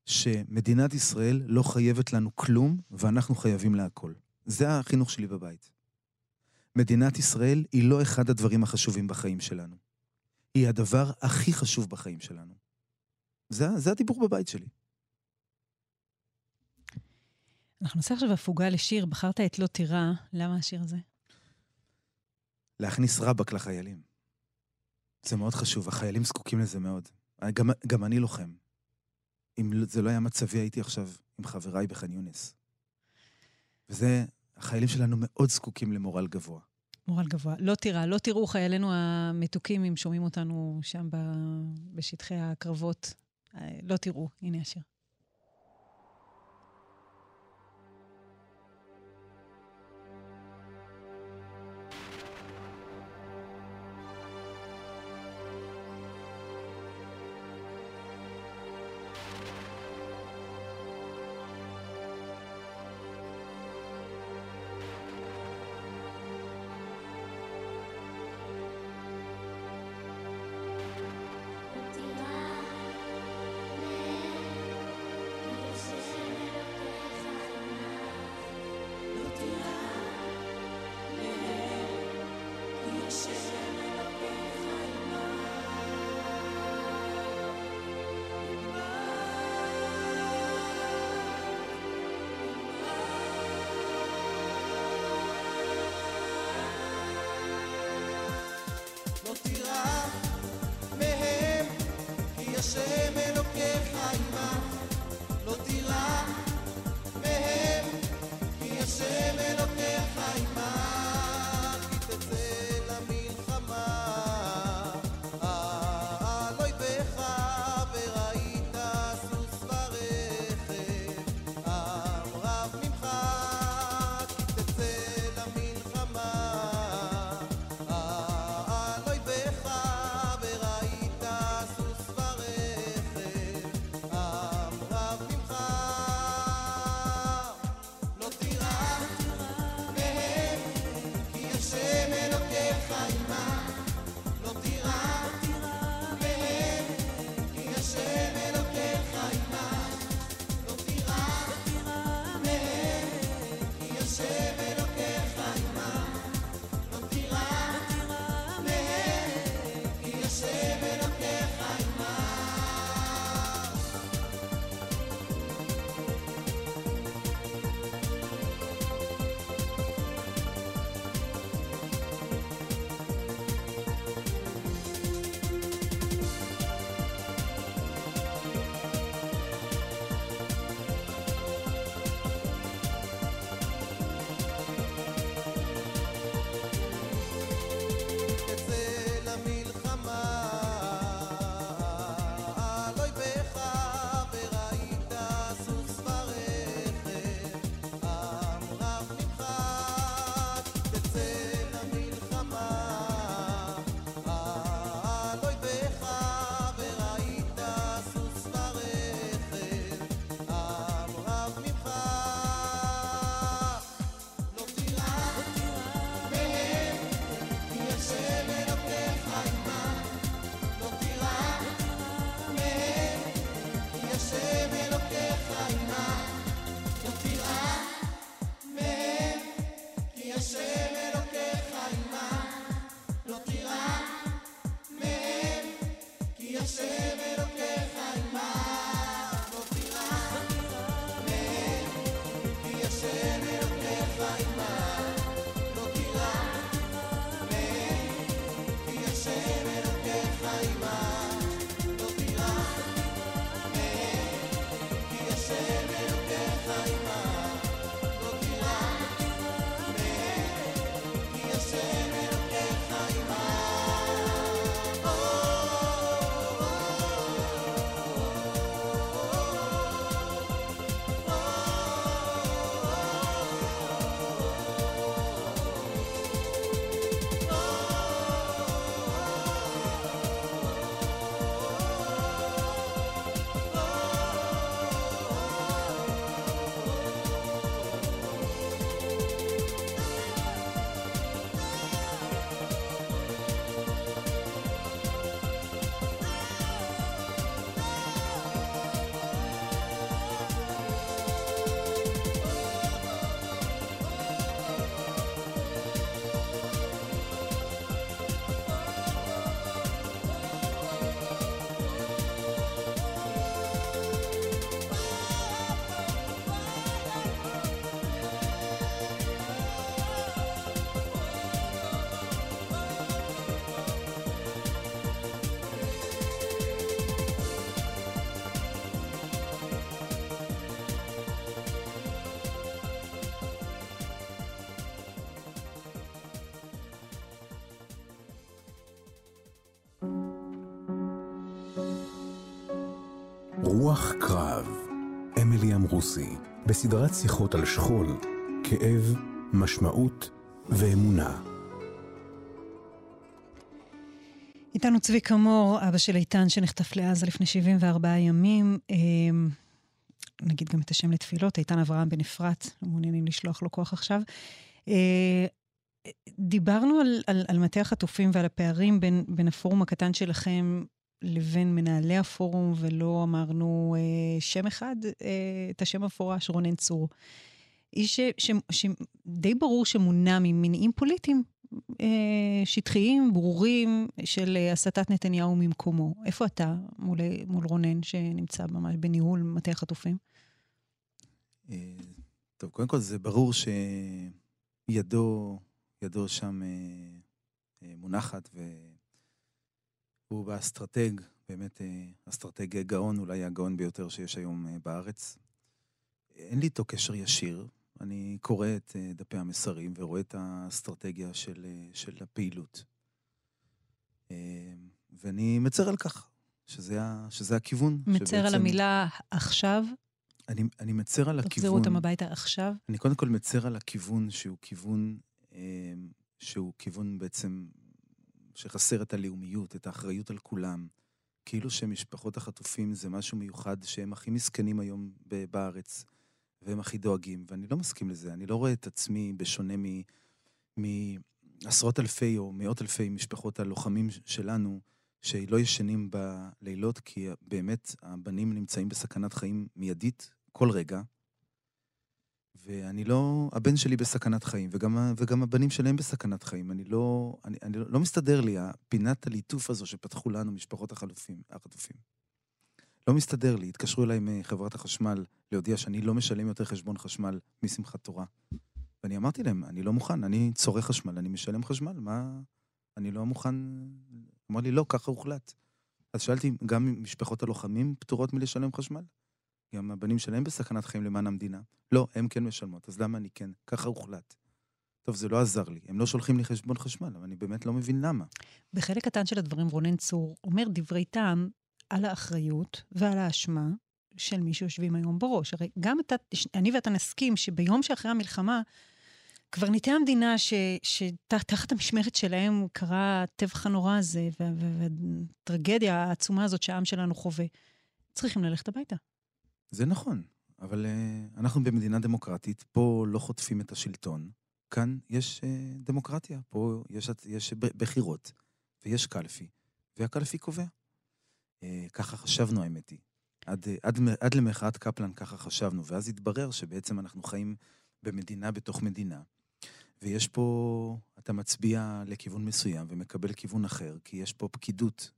שמדינת ישראל לא חייבת לנו כלום, ואנחנו חייבים לה הכל. זה החינוך שלי בבית. מדינת ישראל היא לא אחד הדברים החשובים בחיים שלנו. היא הדבר הכי חשוב בחיים שלנו. זה, זה הדיבור בבית שלי. אנחנו נעשה עכשיו הפוגה לשיר. בחרת את לא תירא, למה השיר הזה? להכניס רבאק לחיילים. זה מאוד חשוב, החיילים זקוקים לזה מאוד. גם, גם אני לוחם. אם זה לא היה מצבי, הייתי עכשיו עם חבריי בח'אן יונס. וזה, החיילים שלנו מאוד זקוקים למורל גבוה. מורל גבוה. לא תירא, לא תראו חיילינו המתוקים, אם שומעים אותנו שם בשטחי הקרבות. לא תראו, הנה השיר. רוח קרב, אמילי אמרוסי, בסדרת שיחות על שכול, כאב, משמעות ואמונה. איתנו צביקה מור, אבא של איתן שנחטף לעזה לפני 74 ימים. אמ, נגיד גם את השם לתפילות, איתן אברהם בן אפרת, מעוניינים לשלוח לו כוח עכשיו. אה, דיברנו על, על, על מטה החטופים ועל הפערים בין, בין הפורום הקטן שלכם לבין מנהלי הפורום, ולא אמרנו אה, שם אחד, אה, את השם המפורש, רונן צור. איש שדי ברור שמונע ממניעים פוליטיים אה, שטחיים, ברורים, של אה, הסטת נתניהו ממקומו. איפה אתה מול, מול רונן, שנמצא ממש בניהול מטה החטופים? אה, טוב, קודם כל זה ברור שידו ידו שם מונחת, והוא אסטרטג, באמת אסטרטג גאון, אולי הגאון ביותר שיש היום בארץ. אין לי איתו קשר ישיר, אני קורא את אה, דפי המסרים ורואה את האסטרטגיה של, אה, של הפעילות. אה, ואני מצר על כך, שזה, שזה הכיוון. מצר שבעצם... על המילה עכשיו? אני, אני מצר על הכיוון... תחזירו אותם הביתה עכשיו? אני קודם כל מצר על הכיוון שהוא כיוון, שהוא כיוון בעצם שחסר את הלאומיות, את האחריות על כולם. כאילו שמשפחות החטופים זה משהו מיוחד שהם הכי מסכנים היום בארץ. והם הכי דואגים, ואני לא מסכים לזה. אני לא רואה את עצמי בשונה מעשרות אלפי או מאות אלפי משפחות הלוחמים שלנו, שלא ישנים בלילות, כי באמת הבנים נמצאים בסכנת חיים מיידית כל רגע. ואני לא, הבן שלי בסכנת חיים, וגם, וגם הבנים שלהם בסכנת חיים. אני לא, אני, אני לא, מסתדר לי, הפינת הליטוף הזו שפתחו לנו משפחות החלופים, החטופים. לא מסתדר לי. התקשרו אליי מחברת החשמל להודיע שאני לא משלם יותר חשבון חשמל משמחת תורה. ואני אמרתי להם, אני לא מוכן, אני צורך חשמל, אני משלם חשמל, מה... אני לא מוכן... אמר לי, לא, ככה הוחלט. אז שאלתי, גם משפחות הלוחמים פטורות מלשלם חשמל? גם הבנים שלהם בסכנת חיים למען המדינה. לא, הם כן משלמות, אז למה אני כן? ככה הוחלט. טוב, זה לא עזר לי. הם לא שולחים לי חשבון חשמל, אבל אני באמת לא מבין למה. בחלק קטן של הדברים רונן צור אומר דברי טעם על האחריות ועל האשמה של מי שיושבים היום בראש. הרי גם אתה, אני ואתה נסכים שביום שאחרי המלחמה, קברניטי המדינה שתחת המשמרת שלהם קרה הטבח הנורא הזה והטרגדיה העצומה הזאת שהעם שלנו חווה, צריכים ללכת הביתה. זה נכון, אבל uh, אנחנו במדינה דמוקרטית, פה לא חוטפים את השלטון. כאן יש uh, דמוקרטיה, פה יש, יש בחירות ויש קלפי, והקלפי קובע. אה, ככה חשבנו, האמת היא. עד, עד, עד למחאת קפלן ככה חשבנו, ואז התברר שבעצם אנחנו חיים במדינה בתוך מדינה, ויש פה, אתה מצביע לכיוון מסוים ומקבל כיוון אחר, כי יש פה פקידות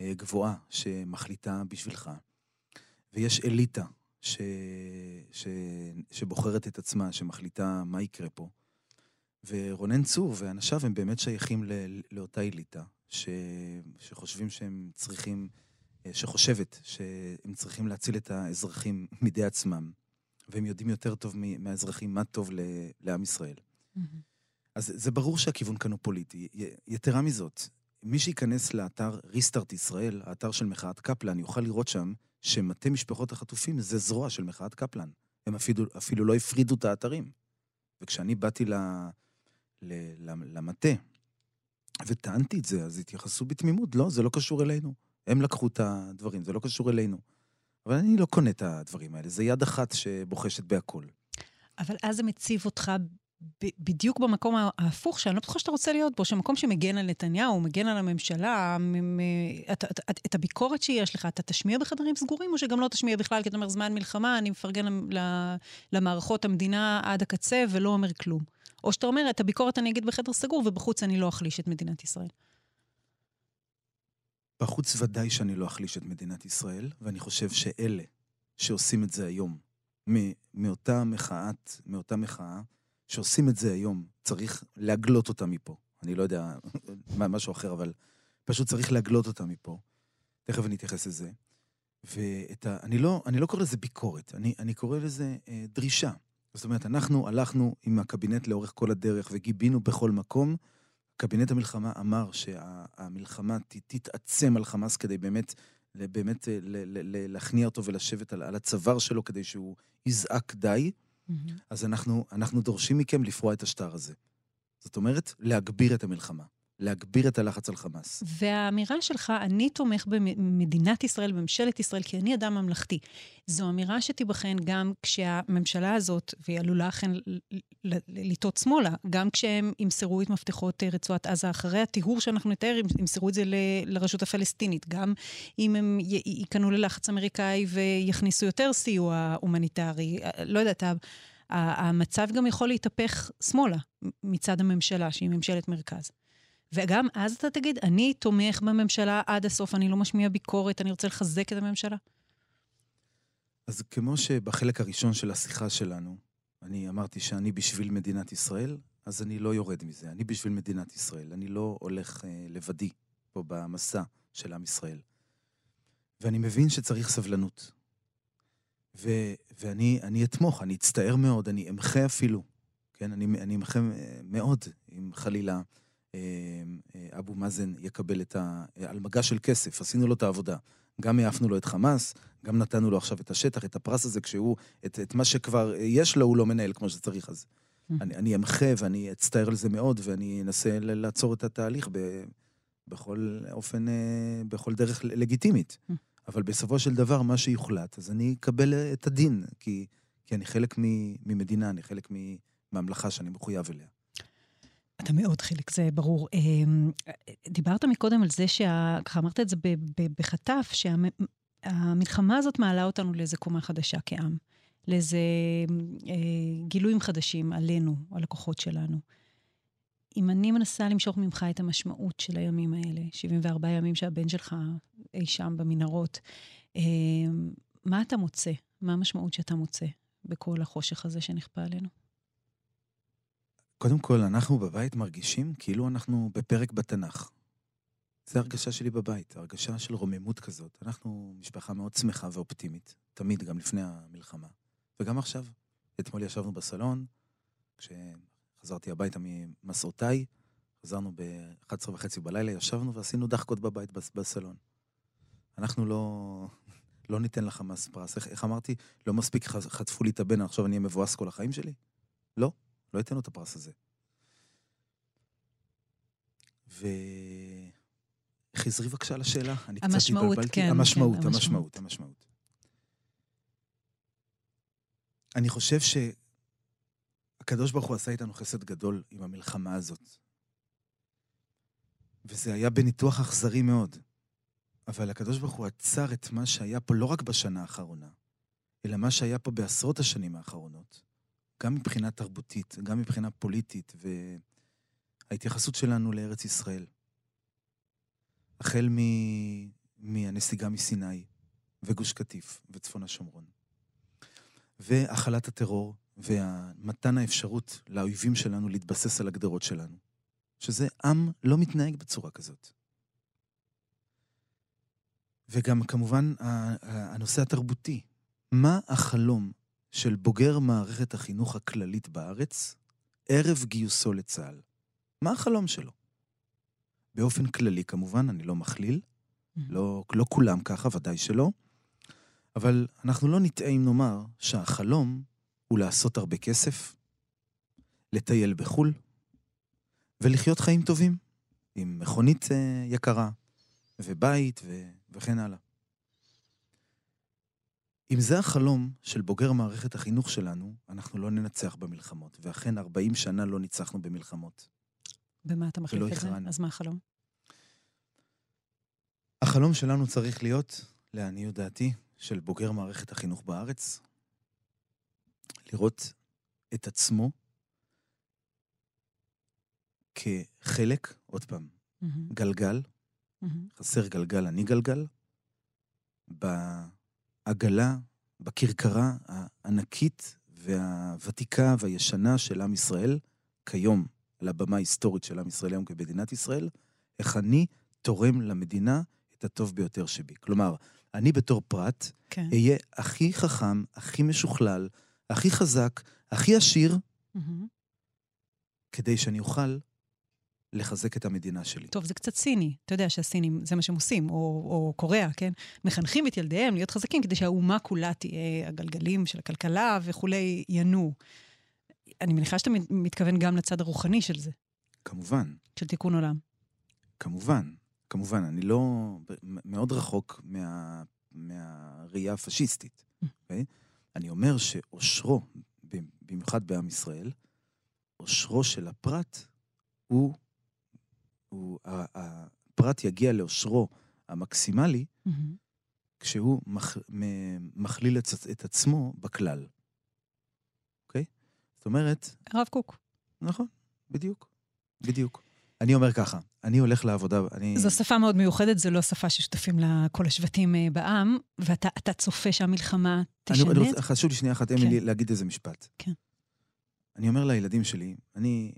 אה, גבוהה שמחליטה בשבילך, ויש אליטה ש, ש, שבוחרת את עצמה, שמחליטה מה יקרה פה. ורונן צור ואנשיו הם באמת שייכים ל, לאותה אליטה, ש, שחושבים שהם צריכים שחושבת שהם צריכים להציל את האזרחים מידי עצמם, והם יודעים יותר טוב מהאזרחים מה טוב לעם ישראל. Mm-hmm. אז זה ברור שהכיוון כאן הוא פוליטי. יתרה מזאת, מי שייכנס לאתר ריסטארט ישראל, האתר של מחאת קפלן, יוכל לראות שם שמטה משפחות החטופים זה זרוע של מחאת קפלן. הם אפילו, אפילו לא הפרידו את האתרים. וכשאני באתי ל, ל, למטה וטענתי את זה, אז התייחסו בתמימות, לא, זה לא קשור אלינו. הם לקחו את הדברים, זה לא קשור אלינו. אבל אני לא קונה את הדברים האלה, זה יד אחת שבוחשת בהכל. אבל אז זה מציב אותך בדיוק במקום ההפוך, שאני לא בטוחה שאתה רוצה להיות בו, שמקום שמגן על נתניהו, מגן על הממשלה, את, את, את, את הביקורת שיש לך, אתה תשמיע בחדרים סגורים, או שגם לא תשמיע בכלל, כי אתה אומר, זמן מלחמה, אני מפרגן למערכות המדינה עד הקצה ולא אומר כלום. או שאתה אומר, את הביקורת אני אגיד בחדר סגור, ובחוץ אני לא אחליש את מדינת ישראל. בחוץ ודאי שאני לא אחליש את מדינת ישראל, ואני חושב שאלה שעושים את זה היום, מאותה מחאת, מאותה מחאה, שעושים את זה היום, צריך להגלות אותה מפה. אני לא יודע, משהו אחר, אבל פשוט צריך להגלות אותה מפה. תכף אני אתייחס לזה. ואני לא, לא קורא לזה ביקורת, אני, אני קורא לזה אה, דרישה. זאת אומרת, אנחנו הלכנו עם הקבינט לאורך כל הדרך וגיבינו בכל מקום קבינט המלחמה אמר שהמלחמה תתעצם על חמאס כדי באמת באמת אה, להכניע אותו ולשבת על, על הצוואר שלו כדי שהוא יזעק די. אז אנחנו, אנחנו דורשים מכם לפרוע את השטר הזה. זאת אומרת, להגביר את המלחמה. להגביר את הלחץ על חמאס. והאמירה שלך, אני תומך במדינת ישראל, בממשלת ישראל, כי אני אדם ממלכתי, זו אמירה שתיבחן גם כשהממשלה הזאת, והיא עלולה אכן לטעות שמאלה, גם כשהם ימסרו את מפתחות אה, רצועת עזה אחרי הטיהור שאנחנו נתאר, ימסרו את זה לרשות הפלסטינית, גם אם הם ייכנעו ללחץ אמריקאי ויכניסו יותר סיוע הומניטרי, אה, לא יודעת, המצב גם יכול להתהפך שמאלה מצד הממשלה, שהיא ממשלת מרכז. וגם אז אתה תגיד, אני תומך בממשלה עד הסוף, אני לא משמיע ביקורת, אני רוצה לחזק את הממשלה. אז כמו שבחלק הראשון של השיחה שלנו, אני אמרתי שאני בשביל מדינת ישראל, אז אני לא יורד מזה. אני בשביל מדינת ישראל. אני לא הולך אה, לבדי פה במסע של עם ישראל. ואני מבין שצריך סבלנות. ו- ואני אתמוך, אני אצטער מאוד, אני אמחה אפילו, כן? אני, אני אמחה אה, מאוד, אם חלילה אבו מאזן יקבל את ה... על מגע של כסף, עשינו לו את העבודה. גם העפנו לו את חמאס, גם נתנו לו עכשיו את השטח, את הפרס הזה, כשהוא, את, את מה שכבר יש לו, הוא לא מנהל כמו שצריך. אז mm. אני, אני אמחה ואני אצטער על זה מאוד, ואני אנסה לעצור את התהליך ב, בכל אופן, אה, בכל דרך לגיטימית. אבל בסופו של דבר, מה שיוחלט, אז אני אקבל את הדין, כי, כי אני חלק ממדינה, אני חלק מממלכה שאני מחויב אליה. אתה מאוד חלק, זה ברור. אמ, דיברת מקודם על זה, ככה אמרת את זה בחטף, שהמלחמה הזאת מעלה אותנו לאיזה קומה חדשה כעם, לאיזה אה, גילויים חדשים עלינו, על הכוחות שלנו. אם אני מנסה למשוך ממך את המשמעות של הימים האלה, 74 ימים שהבן שלך אי שם במנהרות, אמ, מה אתה מוצא? מה המשמעות שאתה מוצא בכל החושך הזה שנכפה עלינו? קודם כל, אנחנו בבית מרגישים כאילו אנחנו בפרק בתנ"ך. זו הרגשה שלי בבית, הרגשה של רוממות כזאת. אנחנו משפחה מאוד שמחה ואופטימית, תמיד, גם לפני המלחמה. וגם עכשיו. אתמול ישבנו בסלון, כשחזרתי הביתה ממסעותיי, חזרנו ב-11 וחצי בלילה, ישבנו ועשינו דחקות בבית בסלון. אנחנו לא, לא ניתן לחמאס פרס. איך, איך אמרתי? לא מספיק חטפו לי את הבן, עכשיו אני אהיה מבואס כל החיים שלי? לא. לא אתן לו את הפרס הזה. ו... חזרי בבקשה לשאלה, אני קצת התבלבלתי. כן, המשמעות, כן, המשמעות, המשמעות. אני חושב שהקדוש ברוך הוא עשה איתנו חסד גדול עם המלחמה הזאת. וזה היה בניתוח אכזרי מאוד. אבל הקדוש ברוך הוא עצר את מה שהיה פה לא רק בשנה האחרונה, אלא מה שהיה פה בעשרות השנים האחרונות. גם מבחינה תרבותית, גם מבחינה פוליטית, וההתייחסות שלנו לארץ ישראל. החל מ... מהנסיגה מסיני, וגוש קטיף, וצפון השומרון. והכלת הטרור, ומתן האפשרות לאויבים שלנו להתבסס על הגדרות שלנו. שזה עם לא מתנהג בצורה כזאת. וגם כמובן הנושא התרבותי. מה החלום של בוגר מערכת החינוך הכללית בארץ ערב גיוסו לצה"ל. מה החלום שלו? באופן כללי, כמובן, אני לא מכליל, mm-hmm. לא, לא כולם ככה, ודאי שלא, אבל אנחנו לא נטעה אם נאמר שהחלום הוא לעשות הרבה כסף, לטייל בחו"ל, ולחיות חיים טובים, עם מכונית uh, יקרה, ובית ו... וכן הלאה. אם זה החלום של בוגר מערכת החינוך שלנו, אנחנו לא ננצח במלחמות. ואכן, 40 שנה לא ניצחנו במלחמות. במה אתה מחליף את זה? אז מה החלום? החלום שלנו צריך להיות, לעניות דעתי, של בוגר מערכת החינוך בארץ, לראות את עצמו כחלק, עוד פעם, mm-hmm. גלגל, mm-hmm. חסר גלגל, אני גלגל, ב... העגלה בכרכרה הענקית והוותיקה והישנה של עם ישראל, כיום, על הבמה ההיסטורית של עם ישראל היום כמדינת ישראל, איך אני תורם למדינה את הטוב ביותר שבי. כלומר, אני בתור פרט, כן. אהיה הכי חכם, הכי משוכלל, הכי חזק, הכי עשיר, mm-hmm. כדי שאני אוכל לחזק את המדינה שלי. טוב, זה קצת ציני. אתה יודע שהסינים, זה מה שהם עושים, או, או קוריאה, כן? מחנכים את ילדיהם להיות חזקים כדי שהאומה כולה תהיה, הגלגלים של הכלכלה וכולי, ינועו. אני מניחה שאתה מתכוון גם לצד הרוחני של זה. כמובן. של תיקון עולם. כמובן, כמובן. אני לא... מאוד רחוק מה, מהראייה הפשיסטית, mm. אוקיי? Okay? אני אומר שאושרו, במיוחד בעם ישראל, אושרו של הפרט הוא, הוא הפרט יגיע לאושרו המקסימלי mm-hmm. כשהוא מח, מכליל את, את עצמו בכלל. אוקיי? Okay? זאת אומרת... הרב קוק. נכון, בדיוק. בדיוק. אני אומר ככה, אני הולך לעבודה, אני... זו שפה מאוד מיוחדת, זו לא שפה ששותפים לה כל השבטים אה, בעם, ואתה צופה שהמלחמה תשנה את זה? חשוב לי שנייה אחת, אמילי, כן. להגיד איזה משפט. כן. אני אומר לילדים שלי, אני,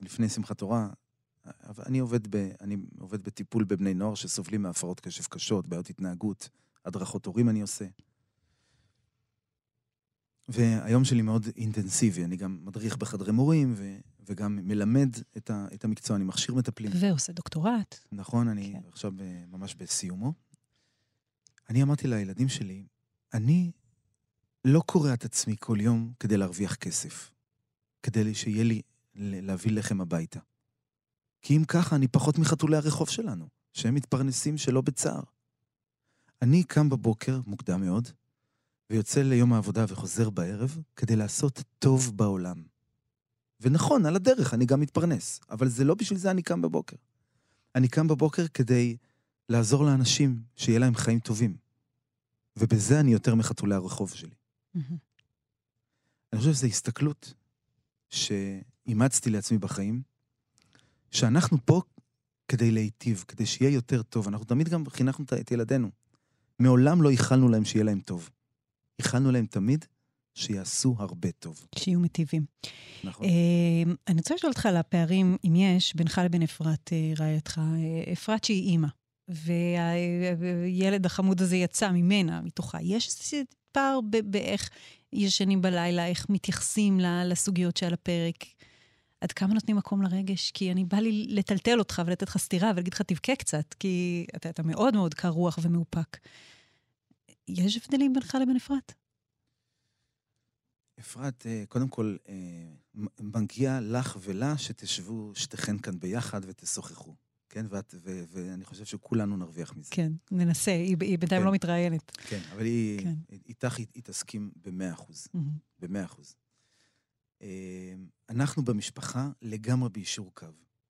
לפני שמחת תורה, אני עובד, ב, אני עובד בטיפול בבני נוער שסובלים מהפרעות קשב קשות, בעיות התנהגות, הדרכות הורים אני עושה. והיום שלי מאוד אינטנסיבי, אני גם מדריך בחדרי מורים, ו, וגם מלמד את, ה, את המקצוע, אני מכשיר מטפלים. ועושה דוקטורט. נכון, אני כן. עכשיו אה, ממש בסיומו. אני אמרתי לילדים שלי, אני לא קורע את עצמי כל יום כדי להרוויח כסף, כדי שיהיה לי להביא לחם הביתה. כי אם ככה, אני פחות מחתולי הרחוב שלנו, שהם מתפרנסים שלא בצער. אני קם בבוקר, מוקדם מאוד, ויוצא ליום העבודה וחוזר בערב, כדי לעשות טוב בעולם. ונכון, על הדרך אני גם מתפרנס, אבל זה לא בשביל זה אני קם בבוקר. אני קם בבוקר כדי לעזור לאנשים שיהיה להם חיים טובים. ובזה אני יותר מחתולי הרחוב שלי. Mm-hmm. אני חושב שזו הסתכלות שאימצתי לעצמי בחיים, שאנחנו פה כדי להיטיב, כדי שיהיה יותר טוב. אנחנו תמיד גם חינכנו את ילדינו. מעולם לא ייחלנו להם שיהיה להם טוב. ייחלנו להם תמיד שיעשו הרבה טוב. שיהיו מטיבים. נכון. Uh, אני רוצה לשאול אותך על הפערים, אם יש, בינך לבין אפרת, uh, רעייתך. Uh, אפרת שהיא אימא, והילד החמוד הזה יצא ממנה, מתוכה. יש פער באיך ישנים בלילה, איך מתייחסים לסוגיות שעל הפרק. עד כמה נותנים מקום לרגש? כי אני בא לי לטלטל אותך ולתת לך סטירה ולהגיד לך, תבכה קצת, כי אתה, אתה מאוד מאוד קר רוח ומאופק. יש הבדלים בינך לבין אפרת? אפרת, אה, קודם כל, אה, מגיע לך ולה שתשבו שתיכן כאן ביחד ותשוחחו. כן, ואת, ו, ואני חושב שכולנו נרוויח מזה. כן, ננסה, היא, היא בינתיים כן. לא מתראיינת. כן, אבל היא, כן. איתך היא, היא תסכים במאה אחוז. במאה אחוז. אנחנו במשפחה לגמרי ביישור קו.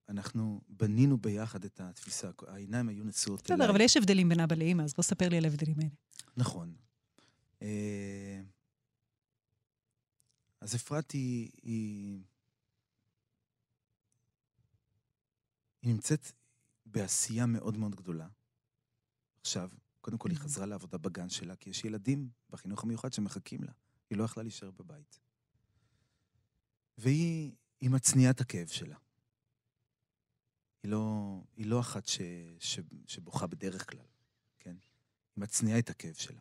אנחנו בנינו ביחד את התפיסה, העיניים היו נשואות אליי. בסדר, אבל יש הבדלים בין אבא לאמא, אז בוא ספר לי על ההבדלים האלה. נכון. אה, אז אפרת היא, היא... היא נמצאת בעשייה מאוד מאוד גדולה. עכשיו, קודם כל היא חזרה לעבודה בגן שלה, כי יש ילדים בחינוך המיוחד שמחכים לה. היא לא יכלה להישאר בבית. והיא מצניעה את הכאב שלה. היא לא, היא לא אחת ש, ש, שבוכה בדרך כלל, כן? היא מצניעה את הכאב שלה.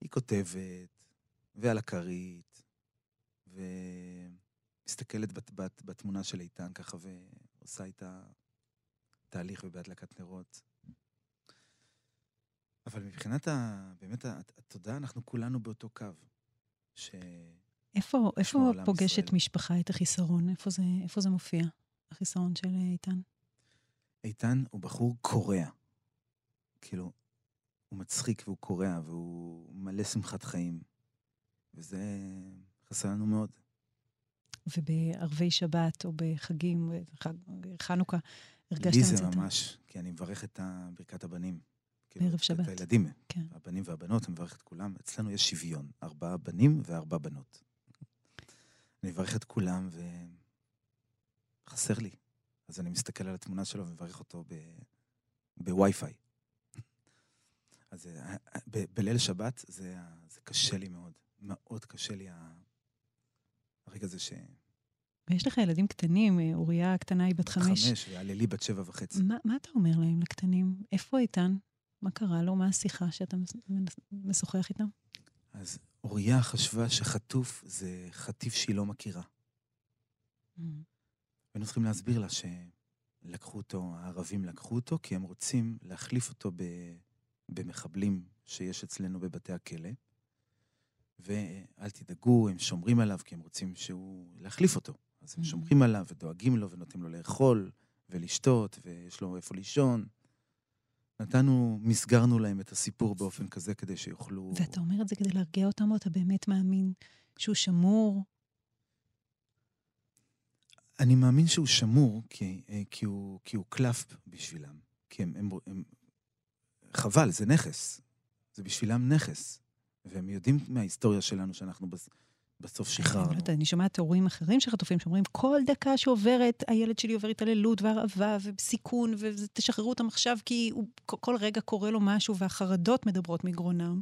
היא כותבת, ועל הכרית, ומסתכלת בת, בת, בתמונה של איתן ככה, ועושה איתה תהליך ובהדלקת נרות. אבל מבחינת ה... באמת התודעה, אנחנו כולנו באותו קו. ש... איפה, איפה פוגשת ישראל. משפחה את החיסרון? איפה זה, איפה זה מופיע, החיסרון של איתן? איתן הוא בחור קורע. כאילו, הוא מצחיק והוא קורע והוא מלא שמחת חיים. וזה חסר לנו מאוד. ובערבי שבת או בחגים, חג, חנוכה, הרגשת לי זה ממש, כי אני מברך את ברכת הבנים. כאילו, בערב שבת. את הילדים, כן. הבנים והבנות, אני מברך את כולם. אצלנו יש שוויון, ארבעה בנים וארבע בנות. אני מברך את כולם, וחסר לי. אז אני מסתכל על התמונה שלו ומברך אותו ב... בווי-פיי. אז אה, אה, בליל שבת זה, זה קשה לי מאוד. מאוד קשה לי הרגע הזה ש... ויש לך ילדים קטנים, אה, אוריה הקטנה היא בת חמש. חמש, ועללי בת שבע וחצי. מה, מה אתה אומר להם, לקטנים? איפה איתן? מה קרה לו? מה השיחה שאתה משוחח איתם? אז אוריה חשבה שחטוף זה חטיף שהיא לא מכירה. Mm. והיינו צריכים להסביר לה שלקחו אותו, הערבים לקחו אותו, כי הם רוצים להחליף אותו ב, במחבלים שיש אצלנו בבתי הכלא. ואל תדאגו, הם שומרים עליו כי הם רוצים שהוא... להחליף אותו. אז הם Mhm. שומרים עליו ודואגים לו ונותנים לו לאכול ולשתות, ויש לו איפה לישון. נתנו, מסגרנו להם את הסיפור באופן כזה כדי שיוכלו... ואתה אומר את זה כדי להרגיע אותם, או אתה באמת מאמין שהוא שמור? אני מאמין שהוא שמור כי, אה, כי, הוא, כי הוא קלף בשבילם. כי הם, הם, הם... חבל, זה נכס. זה בשבילם נכס. והם יודעים מההיסטוריה שלנו שאנחנו בס... בסוף אני שחררנו. לא יודעת, אני שומעת הורים אחרים של חטופים שאומרים, כל דקה שעוברת, הילד שלי עובר התעללות והרעבה וסיכון, ותשחררו אותם עכשיו, כי הוא, כל- רגע קורה לו משהו, והחרדות מדברות מגרונם.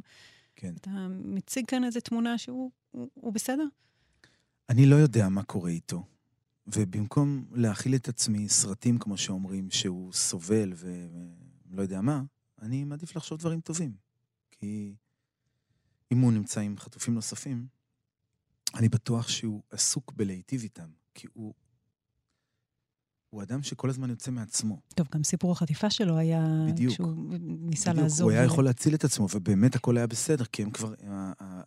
כן. אתה מציג כאן איזו תמונה שהוא הוא, הוא בסדר? אני לא יודע מה קורה איתו. ובמקום להאכיל את עצמי סרטים, כמו שאומרים, שהוא סובל ולא יודע מה, אני מעדיף לחשוב דברים טובים. כי אם הוא נמצא עם חטופים נוספים, אני בטוח שהוא עסוק בלהיטיב איתם, כי הוא... הוא אדם שכל הזמן יוצא מעצמו. טוב, גם סיפור החטיפה שלו היה... בדיוק. כשהוא ניסה בדיוק, לעזור. הוא היה ו- יכול להציל את עצמו, ובאמת הכל היה בסדר, כי הם כבר...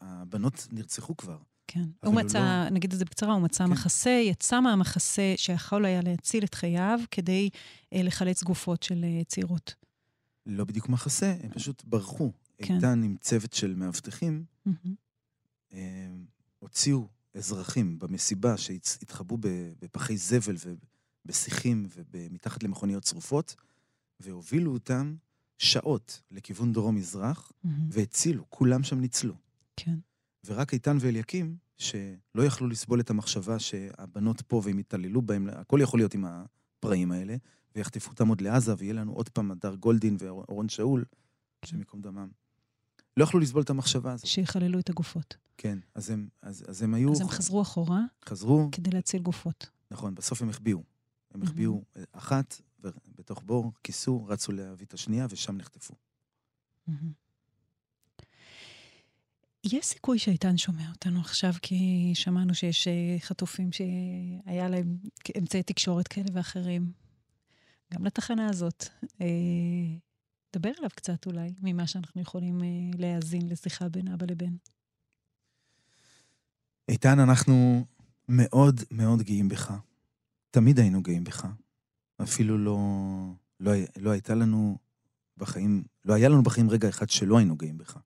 הבנות נרצחו כבר. כן. הוא מצא, נגיד את זה בקצרה, הוא מצא כן. מחסה, יצא מהמחסה שיכול היה להציל את חייו כדי אה, לחלץ גופות של אה, צעירות. לא בדיוק מחסה, הם פשוט ברחו. כן. איתן עם צוות של מאבטחים, מהמם. אה, הוציאו אזרחים במסיבה שהתחבאו בפחי זבל ובשיחים ומתחת למכוניות שרופות, והובילו אותם שעות לכיוון דרום-מזרח, מהמם. והצילו, כולם שם ניצלו. כן. ורק איתן ואליקים, שלא יכלו לסבול את המחשבה שהבנות פה והם יתעללו בהם, הכל יכול להיות עם הפראים האלה, ויחטפו אותם עוד לעזה, ויהיה לנו עוד פעם הדר גולדין ואורון שאול, השם ייקום דמם. לא יכלו לסבול את המחשבה הזאת. שיחללו את הגופות. כן, אז הם, אז, אז הם היו... אז הם חזרו אחורה חזרו, כדי להציל גופות. נכון, בסוף הם החביאו. הם מהמם. החביאו אה, אחת, בתוך בור, כיסו, רצו להביא את השנייה, ושם נחטפו. מהמם. יש סיכוי שאיתן שומע אותנו עכשיו, כי שמענו שיש אה, חטופים שהיה להם אמצעי תקשורת כאלה ואחרים. גם לתחנה הזאת. דבר אליו קצת אולי, ממה שאנחנו יכולים אה, להאזין לשיחה בין אבא לבן. איתן, אנחנו מאוד מאוד גאים בך. תמיד היינו גאים בך. אפילו לא, לא, לא הייתה לנו בחיים, לא היה לנו בחיים רגע אחד שלא היינו גאים בך.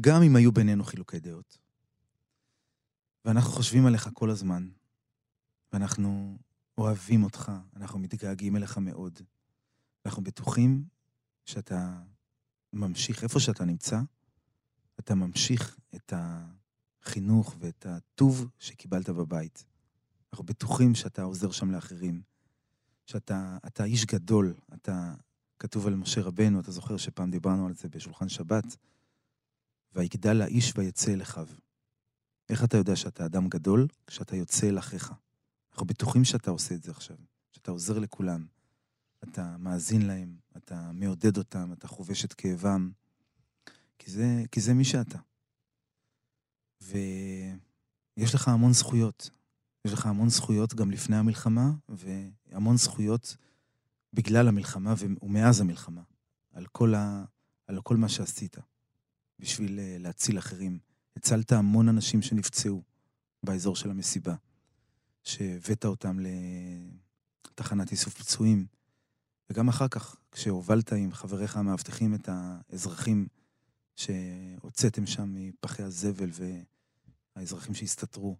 גם אם היו בינינו חילוקי דעות. ואנחנו חושבים עליך כל הזמן, ואנחנו אוהבים אותך, אנחנו מתגעגעים אליך מאוד. אנחנו בטוחים שאתה ממשיך, איפה שאתה נמצא, אתה ממשיך את החינוך ואת הטוב שקיבלת בבית. אנחנו בטוחים שאתה עוזר שם לאחרים, שאתה אתה איש גדול, אתה, כתוב על משה רבנו, אתה זוכר שפעם דיברנו על זה בשולחן שבת, ויגדל האיש ויצא אל אחיו. איך אתה יודע שאתה אדם גדול? כשאתה יוצא אל אחיך. אנחנו בטוחים שאתה עושה את זה עכשיו, שאתה עוזר לכולם. אתה מאזין להם, אתה מעודד אותם, אתה חובש את כאבם, כי זה, כי זה מי שאתה. ויש לך המון זכויות. יש לך המון זכויות גם לפני המלחמה, והמון זכויות בגלל המלחמה ומאז המלחמה, על כל, ה, על כל מה שעשית בשביל אה, להציל אחרים. הצלת המון אנשים שנפצעו באזור של המסיבה, שהבאת אותם לתחנת איסוף פצועים, וגם אחר כך, כשהובלת עם חבריך המאבטחים את האזרחים שהוצאתם שם מפחי הזבל והאזרחים שהסתתרו.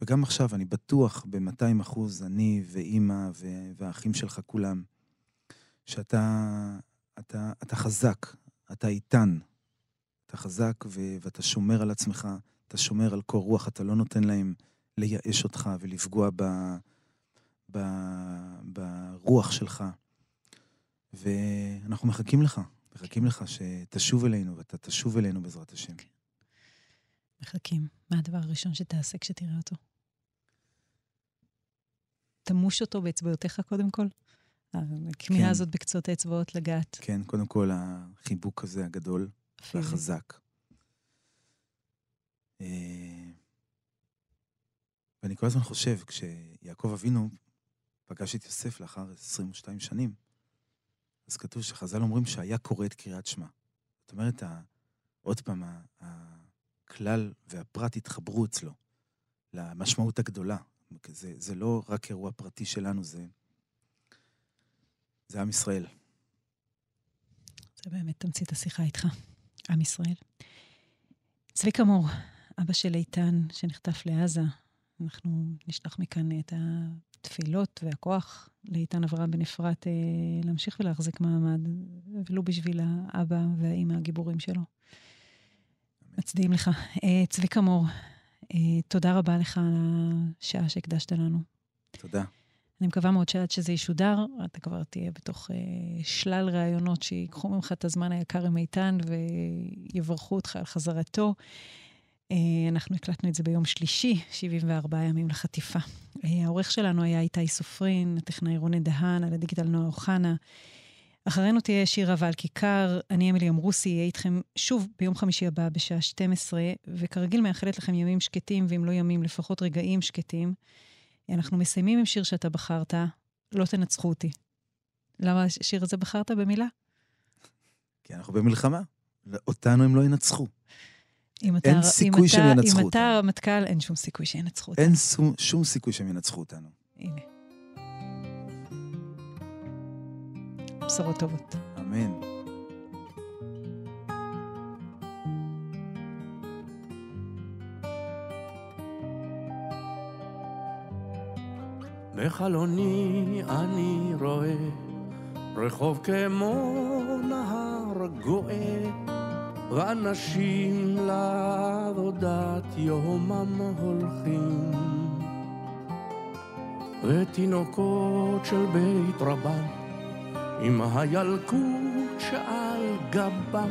וגם עכשיו, אני בטוח ב-200 אחוז, אני ואימא והאחים שלך כולם, שאתה אתה, אתה חזק, אתה איתן, אתה חזק ו- ואתה שומר על עצמך, אתה שומר על קור רוח, אתה לא נותן להם לייאש אותך ולפגוע ב, ב, ברוח שלך. ואנחנו מחכים לך, מחכים לך שתשוב אלינו, ואתה תשוב אלינו בעזרת השם. מחכים. מה הדבר הראשון שתעשה כשתראה אותו? תמוש אותו באצבעותיך קודם כל? הכמיהה כן. הזאת בקצות האצבעות לגעת. כן, קודם כל החיבוק הזה הגדול פיזי. והחזק. אה, ואני אני כל הזמן חושב, כשיעקב אבינו פגש את יוסף לאחר 22 שנים, אז כתוב שחז"ל אומרים שהיה קורא את קריאת שמע. זאת אומרת, עוד פעם, הכלל והפרט התחברו אצלו למשמעות הגדולה. זה, זה לא רק אירוע פרטי שלנו, זה, זה עם ישראל. זה באמת תמצית השיחה איתך, עם ישראל. צביקה מור, אבא של איתן, שנחטף לעזה, אנחנו נשלח מכאן את התפילות והכוח לאיתן אברהם בן אפרת אה, להמשיך ולהחזיק מעמד, ולו בשביל האבא והאימא הגיבורים שלו. מצדיעים לך. אה, צביקה מור, אה, תודה רבה לך על השעה שהקדשת לנו. תודה. אני מקווה מאוד שעד שזה ישודר, אתה כבר תהיה בתוך אה, שלל ראיונות שיקחו ממך את הזמן היקר עם איתן ויברכו אותך על חזרתו. אה, אנחנו הקלטנו את זה ביום שלישי, 74 ימים לחטיפה. אה, העורך שלנו היה איתי סופרין, הטכנאי רונן דהן, על הדיגיטל נועה אוחנה. אחרינו תהיה שירה ועל כיכר, אני אמילי אמרוסי, אהיה איתכם שוב ביום חמישי הבא בשעה 12, וכרגיל מאחלת לכם ימים שקטים, ואם לא ימים, לפחות רגעים שקטים. אנחנו מסיימים עם שיר שאתה בחרת, לא תנצחו אותי. למה השיר הזה בחרת במילה? כי אנחנו במלחמה. אותנו הם לא ינצחו. אם אתה, אין סיכוי שהם ינצחו אותנו. אם אתה הרמטכ"ל, אין שום סיכוי שינצחו אותנו. אין שום, שום סיכוי שהם ינצחו אותנו. הנה. בשורות טובות. אמן. בחלוני אני רואה רחוב כמו נהר גואה ואנשים לעבודת יומם הולכים. ותינוקות של בית רבם עם הילקוט שעל גבם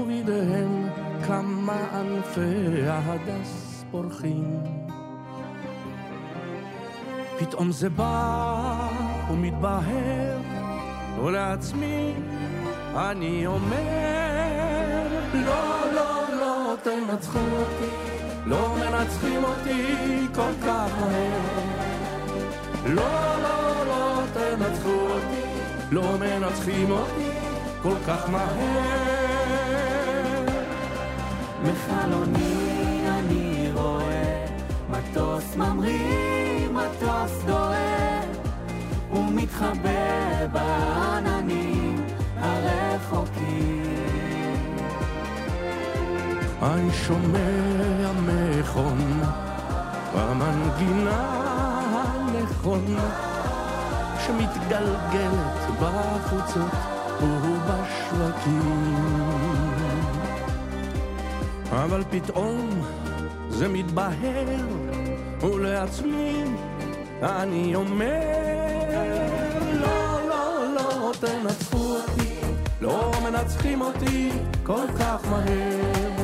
ובידיהם כמה אלפי ההדס פורחים. פתאום זה בא ומתבהר, ולעצמי אני אומר, לא, לא, לא תנצחו אותי, לא מנצחים אותי כל כך מהר. לא, לא, לא תנצחו אותי, לא מנצחים אותי כל כך מהר. מחלוני אני רואה מטוס ממריא מטוס דוהר ומתחבא בעננים הרחוקים. אני שומע מכונה במנגינה הנכונה שמתגלגלת בחוצות ובשווקים. אבל פתאום זה מתבהר ולעצמי אני אומר, לא, לא, לא תנצחו אותי, לא מנצחים אותי כל כך מהר.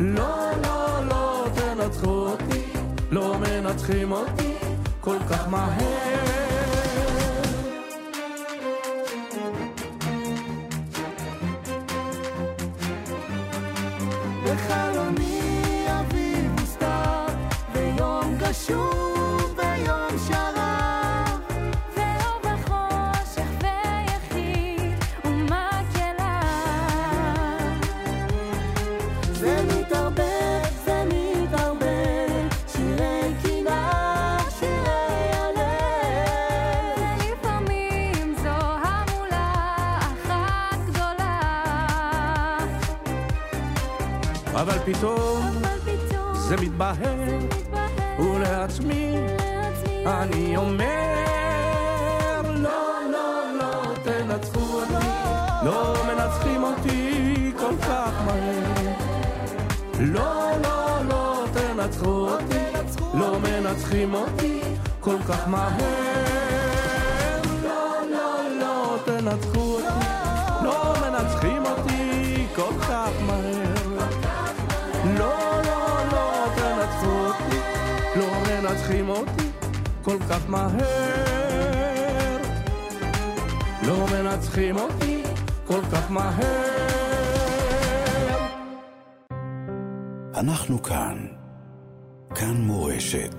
לא, לא, לא תנצחו אותי, לא מנצחים אותי כל כך מהר. מתבהר, ולעצמי אני אומר, לא, לא, לא תנצחו אותי, לא מנצחים אותי כל כך מהר. לא, לא, לא תנצחו אותי, לא מנצחים אותי כל כך מהר. מנצחים אותי כל כך מהר. לא מנצחים אותי כל כך מהר. אנחנו כאן. כאן מורשת